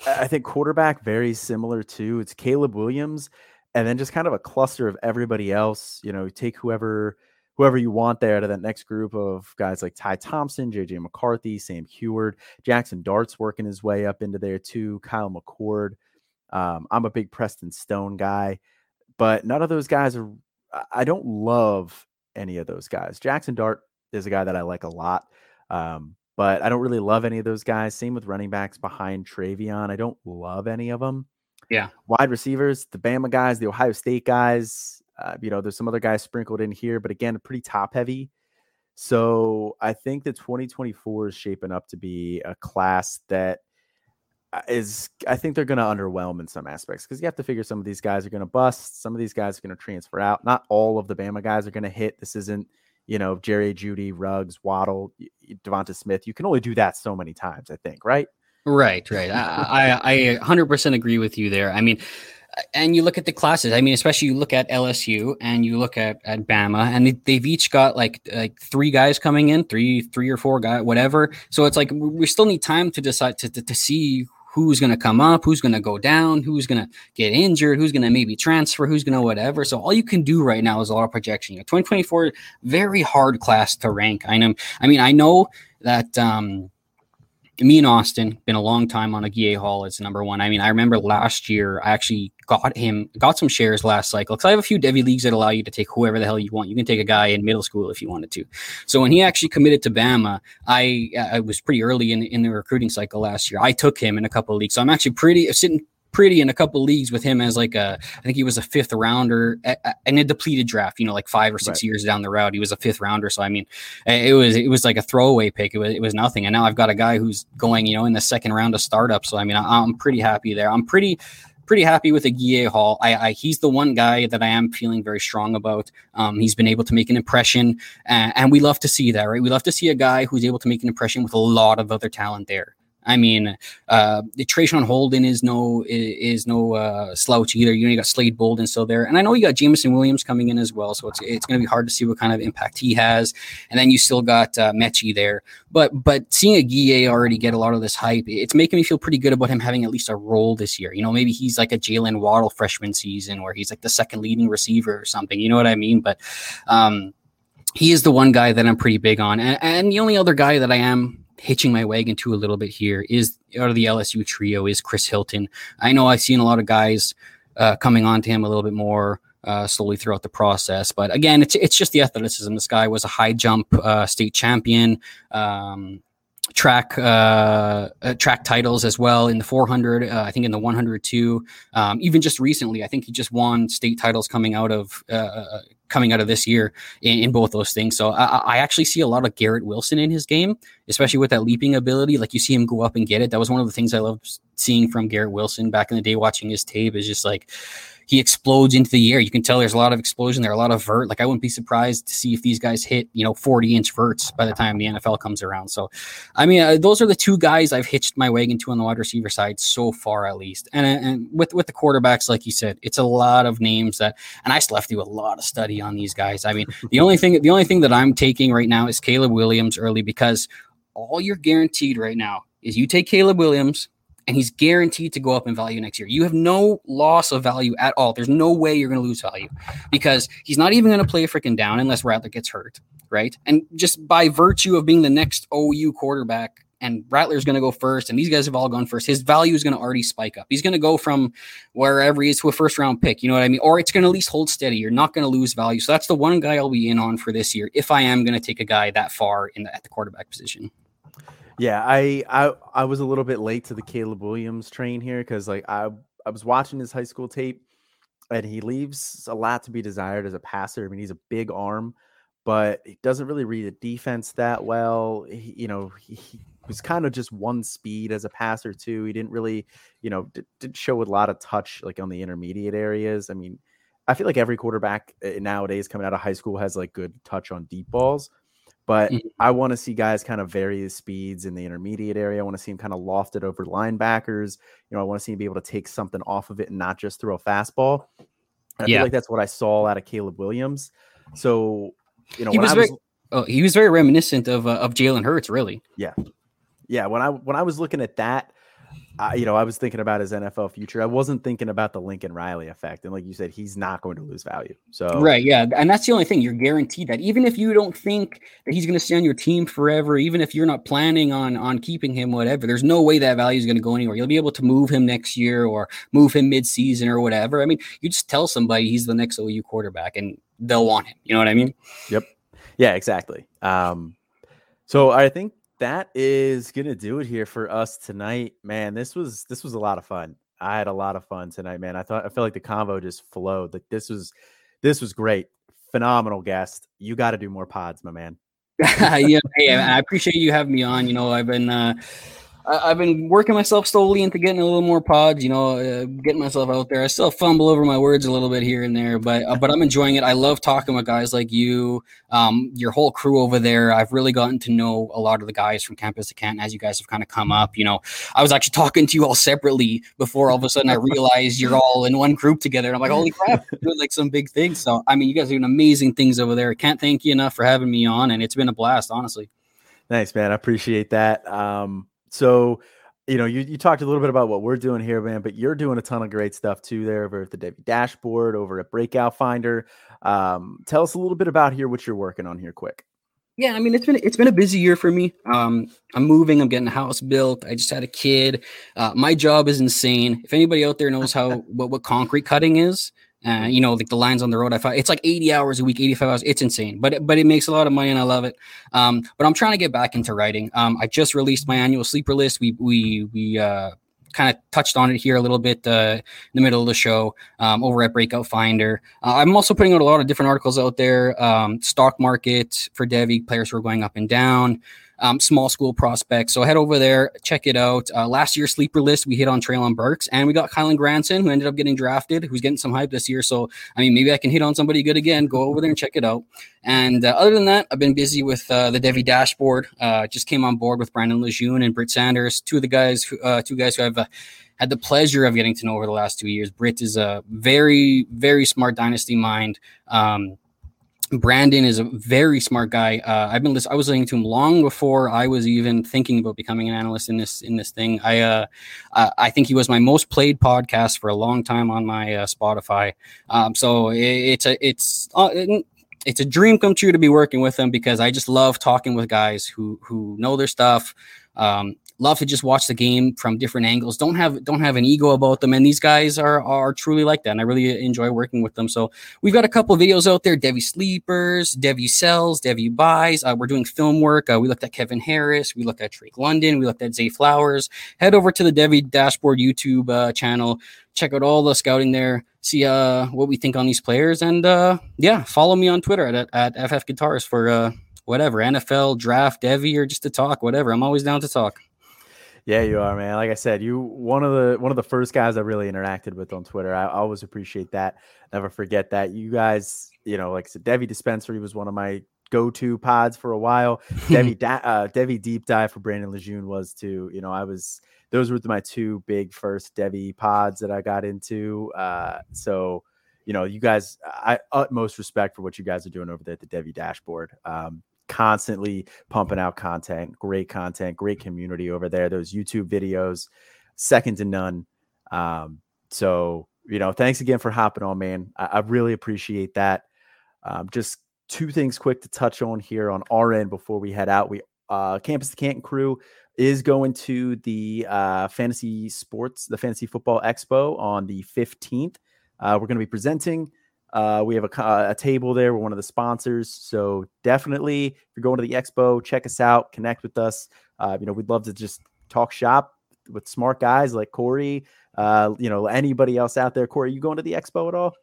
I think quarterback very similar too. It's Caleb Williams and then just kind of a cluster of everybody else. You know, take whoever whoever you want there to that next group of guys like Ty Thompson, JJ McCarthy, Sam Huard, Jackson Dart's working his way up into there too, Kyle McCord. Um, I'm a big Preston Stone guy, but none of those guys are I don't love any of those guys. Jackson Dart is a guy that I like a lot, um, but I don't really love any of those guys. Same with running backs behind TreVeyon. I don't love any of them. Yeah. Wide receivers, the Bama guys, the Ohio State guys. Uh, you know, there's some other guys sprinkled in here, but again, pretty top heavy. So I think that 2024 is shaping up to be a class that uh, I think they're going to underwhelm in some aspects because you have to figure some of these guys are going to bust, some of these guys are going to transfer out. Not all of the Bama guys are going to hit. This isn't you know Jerry Jeudy, Ruggs, Waddle, Devonta Smith. You can only do that so many times, I think, right? Right, right. I, I, I 100% agree with you there. I mean, and you look at the classes. I mean, especially you look at LSU and you look at at Bama, and they, have each got like like three guys coming in, three three or four guys, whatever. So it's like we still need time to decide to to, to see who's going to come up, who's going to go down, who's going to get injured, who's going to maybe transfer, who's going to whatever. So all you can do right now is a lot of projection. You know, 2024, very hard class to rank. I know. I mean, I know that. Um, me and Austin been a long time on a Hall as number one. I mean, I remember last year I actually got him got some shares last cycle because I have a few Devy leagues that allow you to take whoever the hell you want. You can take a guy in middle school if you wanted to. So when he actually committed to Bama, I I was pretty early in in the recruiting cycle last year. I took him in a couple of leagues, so I'm actually pretty sitting pretty in a couple leagues with him as like a I think he was a fifth rounder in a depleted draft, you know, like five or six right. years down the road. He was a fifth rounder. So I mean it was it was like a throwaway pick. It was it was nothing. And now I've got a guy who's going, you know, in the second round of startup. So I mean I, am pretty happy there. I'm pretty pretty happy with Agiye Hall. I, I, he's the one guy that I am feeling very strong about. Um, he's been able to make an impression, uh, and we love to see that, right? We love to see a guy who's able to make an impression with a lot of other talent there. I mean, uh, the Traeshon Holden is no is, no uh, slouch either. You know, you got Slade Bolden still there, and I know you got Jameson Williams coming in as well. So it's it's going to be hard to see what kind of impact he has. And then you still got uh, Metchie there, but but seeing a Guille already get a lot of this hype, it's making me feel pretty good about him having at least a role this year. You know, maybe he's like a Jaylen Waddle freshman season where he's like the second leading receiver or something. You know what I mean? But um, he is the one guy that I'm pretty big on, and, and the only other guy that I am hitching my wagon to a little bit here is out of the LSU trio is Chris Hilton. I know I've seen a lot of guys uh, coming on to him a little bit more uh, slowly throughout the process, but again, it's it's just the athleticism. This guy was a high jump uh, state champion. Um, track uh, uh, track titles as well in the 400 uh, i think in the 100 too um, even just recently i think he just won state titles coming out of uh, uh, coming out of this year in, in both those things. So I, I, actually see a lot of garrett wilson in his game especially with that leaping ability. Like you see him go up and get it. That was one of the things i loved seeing from garrett wilson back in the day watching his tape is just like he explodes into the air. You can tell there's a lot of explosion there, a lot of vert. Like I wouldn't be surprised to see if these guys hit, you know, 40 inch verts by the time the NFL comes around. So, I mean, uh, those are the two guys I've hitched my wagon to on the wide receiver side so far, at least. And and with with the quarterbacks, like you said, it's a lot of names that, and I still have to do a lot of study on these guys. I mean, the only thing the only thing that I'm taking right now is Caleb Williams early because all you're guaranteed right now is you take Caleb Williams and he's guaranteed to go up in value next year. You have no loss of value at all. There's no way you're going to lose value because he's not even going to play a freaking down unless Rattler gets hurt, right? And just by virtue of being the next OU quarterback, and Rattler's going to go first, and these guys have all gone first. His value is going to already spike up. He's going to go from wherever he is to a first round pick. You know what I mean? Or it's going to at least hold steady. You're not going to lose value. So that's the one guy I'll be in on for this year if I am going to take a guy that far in the, at the quarterback position. Yeah, I I I was a little bit late to the Caleb Williams train here because like I I was watching his high school tape and he leaves a lot to be desired as a passer. I mean, he's a big arm, but he doesn't really read the defense that well. He, you know, he, he was kind of just one speed as a passer too. He didn't really, you know, did, did show a lot of touch like on the intermediate areas. I mean, I feel like every quarterback eh, nowadays coming out of high school has like good touch on deep balls. But mm-hmm. I want to see guys kind of vary his speeds in the intermediate area. I want to see him kind of lofted over linebackers. You know, I want to see him be able to take something off of it and not just throw a fastball. And I yeah. feel like that's what I saw out of Caleb Williams. So, you know, he was, was very, oh, he was very reminiscent of uh, of Jalen Hurts, really. Yeah, yeah. When I when I was looking at that, I, you know, I was thinking about his NFL future. I wasn't thinking about the Lincoln Riley effect. And like you said, he's not going to lose value. So right, yeah, and that's the only thing you're guaranteed that even if you don't think that he's going to stay on your team forever, even if you're not planning on on keeping him, whatever, there's no way that value is going to go anywhere. You'll be able to move him next year or move him mid-season or whatever. I mean, you just tell somebody he's the next OU quarterback, and they'll want him. You know what I mean? Yep. Yeah, exactly. Um, so I think that is gonna do it here for us tonight, man. This was this was a lot of fun. I had a lot of fun tonight, man. I thought I felt like the convo just flowed. Like this was this was great, phenomenal guest. You got to do more pods, my man. [laughs] yeah, hey, I appreciate you having me on. You know, I've been uh, I, have been working myself slowly into getting a little more pods, you know, uh, getting myself out there. I still fumble over my words a little bit here and there, but uh, but I'm enjoying it. I love talking with guys like you, um, your whole crew over there. I've really gotten to know a lot of the guys from Campus to Canton as you guys have kind of come up. You know, I was actually talking to you all separately before all of a sudden I realized you're all in one group together. And I'm like, holy crap, [laughs] doing like some big things. So I mean, you guys are doing amazing things over there. Can't thank you enough for having me on, and it's been a blast, honestly. Thanks, man. I appreciate that. Um, so, you know, you, you talked a little bit about what we're doing here, man, but you're doing a ton of great stuff too there over at the Devy dashboard, over at Breakout Finder. Um, tell us a little bit about here what you're working on here, quick. Yeah, I mean it's been it's been a busy year for me. Um, I'm moving. I'm getting a house built. I just had a kid. Uh, my job is insane. If anybody out there knows how what, what concrete cutting is, uh, you know, like the lines on the road. I find it's like 80 hours a week, 85 hours. It's insane, but but it makes a lot of money and I love it. Um, but I'm trying to get back into writing. Um, I just released my annual sleeper list. We we we uh, kind of touched on it here a little bit uh, in the middle of the show um, over at Breakout Finder. Uh, I'm also putting out a lot of different articles out there. Um, stock market for Devy players who are going up and down um, small school prospects. So head over there, check it out. Uh, last year's sleeper list, we hit on Treylon Burks, and we got Kylen Granson, who ended up getting drafted, who's getting some hype this year. So, I mean, maybe I can hit on somebody good again. Go over there and check it out. And uh, other than that, I've been busy with uh, the Devy dashboard. Uh, just came on board with Brandon Lejeune and Britt Sanders, two of the guys, who, uh, two guys who I've had the pleasure of getting to know over the last two years. Britt is a very, very smart dynasty mind. Um, Brandon is a very smart guy. Uh, I've been I was listening to him long before I was even thinking about becoming an analyst in this in this thing. I uh, I think he was my most played podcast for a long time on my uh, Spotify. Um, so it, it's a it's uh, it's a dream come true to be working with him because I just love talking with guys who who know their stuff. Um, love to just watch the game from different angles. Don't have don't have an ego about them. And these guys are are truly like that. And I really enjoy working with them. So we've got a couple videos out there: Devy sleepers, Devy sells, Devy buys. Uh, we're doing film work. Uh, we looked at Kevin Harris. We looked at Drake London. We looked at Zay Flowers. Head over to the Devy Dashboard YouTube uh, channel. Check out all the scouting there. See uh, what we think on these players. And uh, yeah, follow me on Twitter at, at FF Guitars for uh, whatever NFL draft, Devy, or just to talk, whatever. I'm always down to talk. Yeah, you are, man. Like I said, you one of the one of the first guys I really interacted with on Twitter. I, always appreciate that. Never forget that. You guys, you know, like I said, Devy Dispensary was one of my go-to pods for a while. Devy [laughs] da- uh, Devy Deep Dive for Brandon Lejeune was too. You know, I was those were my two big first Devy pods that I got into. Uh, so you know, you guys, I utmost respect for what you guys are doing over there at the Devy dashboard. Um, constantly pumping out content, great content, great community over there. Those YouTube videos, second to none. Um, so you know, thanks again for hopping on, man. I, I really appreciate that. Um, just two things quick to touch on here on our end before we head out. We uh, Campus the Canton crew is going to the uh, fantasy sports, the fantasy football expo on the 15th. Uh, we're going to be presenting. Uh, we have a, a, table there. We're one of the sponsors. So definitely, if you're going to the expo, check us out, connect with us. Uh, you know, we'd love to just talk shop with smart guys like Corey. Uh, you know, anybody else out there. Corey, you going to the expo at all?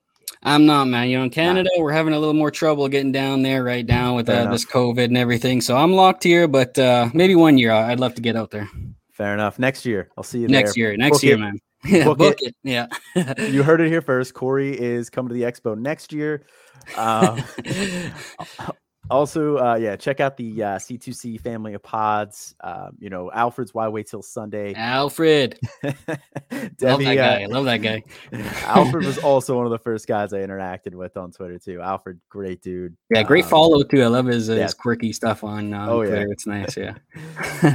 I'm not, man. You know, in Canada, nah. we're having a little more trouble getting down there right now with uh, this COVID and everything. So I'm locked here, but uh, maybe one year I'd love to get out there. Fair enough. Next year, I'll see you next there. year. Next book year, it. man. Yeah, [laughs] book, book it. it. Yeah. [laughs] you heard it here first. Corey is coming to the expo next year. Uh, [laughs] Also, uh, yeah, check out the uh, C2C family of pods. Um, you know, Alfred's Why Wait Till Sunday. Alfred. Love that guy. Uh, Love that guy. Alfred was also one of the first guys I interacted with on Twitter, too. Alfred, great dude. Yeah, great um, follow, too. I love his, uh, yeah. his quirky stuff on uh, oh, Twitter. Yeah. It's nice. Yeah.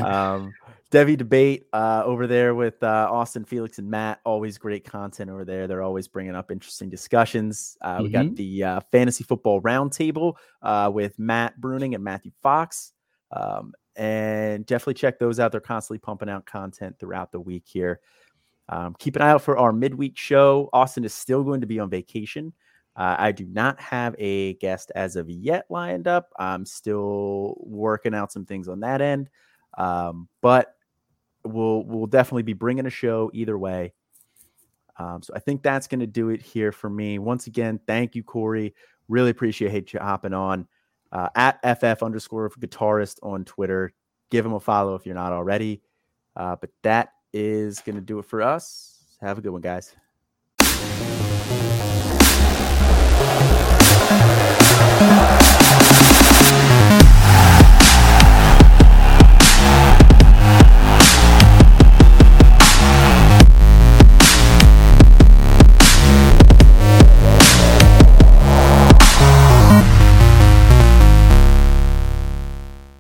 um, Devy debate uh, over there with uh, Austin, Felix, and Matt. Always great content over there. They're always bringing up interesting discussions. Uh, mm-hmm. We got mm-hmm. the uh, fantasy football roundtable uh, with Matt Bruning and Matthew Fox. Um, and definitely check those out. They're constantly pumping out content throughout the week here. Um, keep an eye out for our midweek show. Austin is still going to be on vacation. Uh, I do not have a guest as of yet lined up. I'm still working out some things on that end. Um, but we'll we'll definitely be bringing a show either way. Um, so I think that's going to do it here for me. Once again, thank you, Corey. Really appreciate you hopping on uh, at ff underscore guitarist on Twitter. Give him a follow if you're not already. Uh, but that is going to do it for us. Have a good one, guys.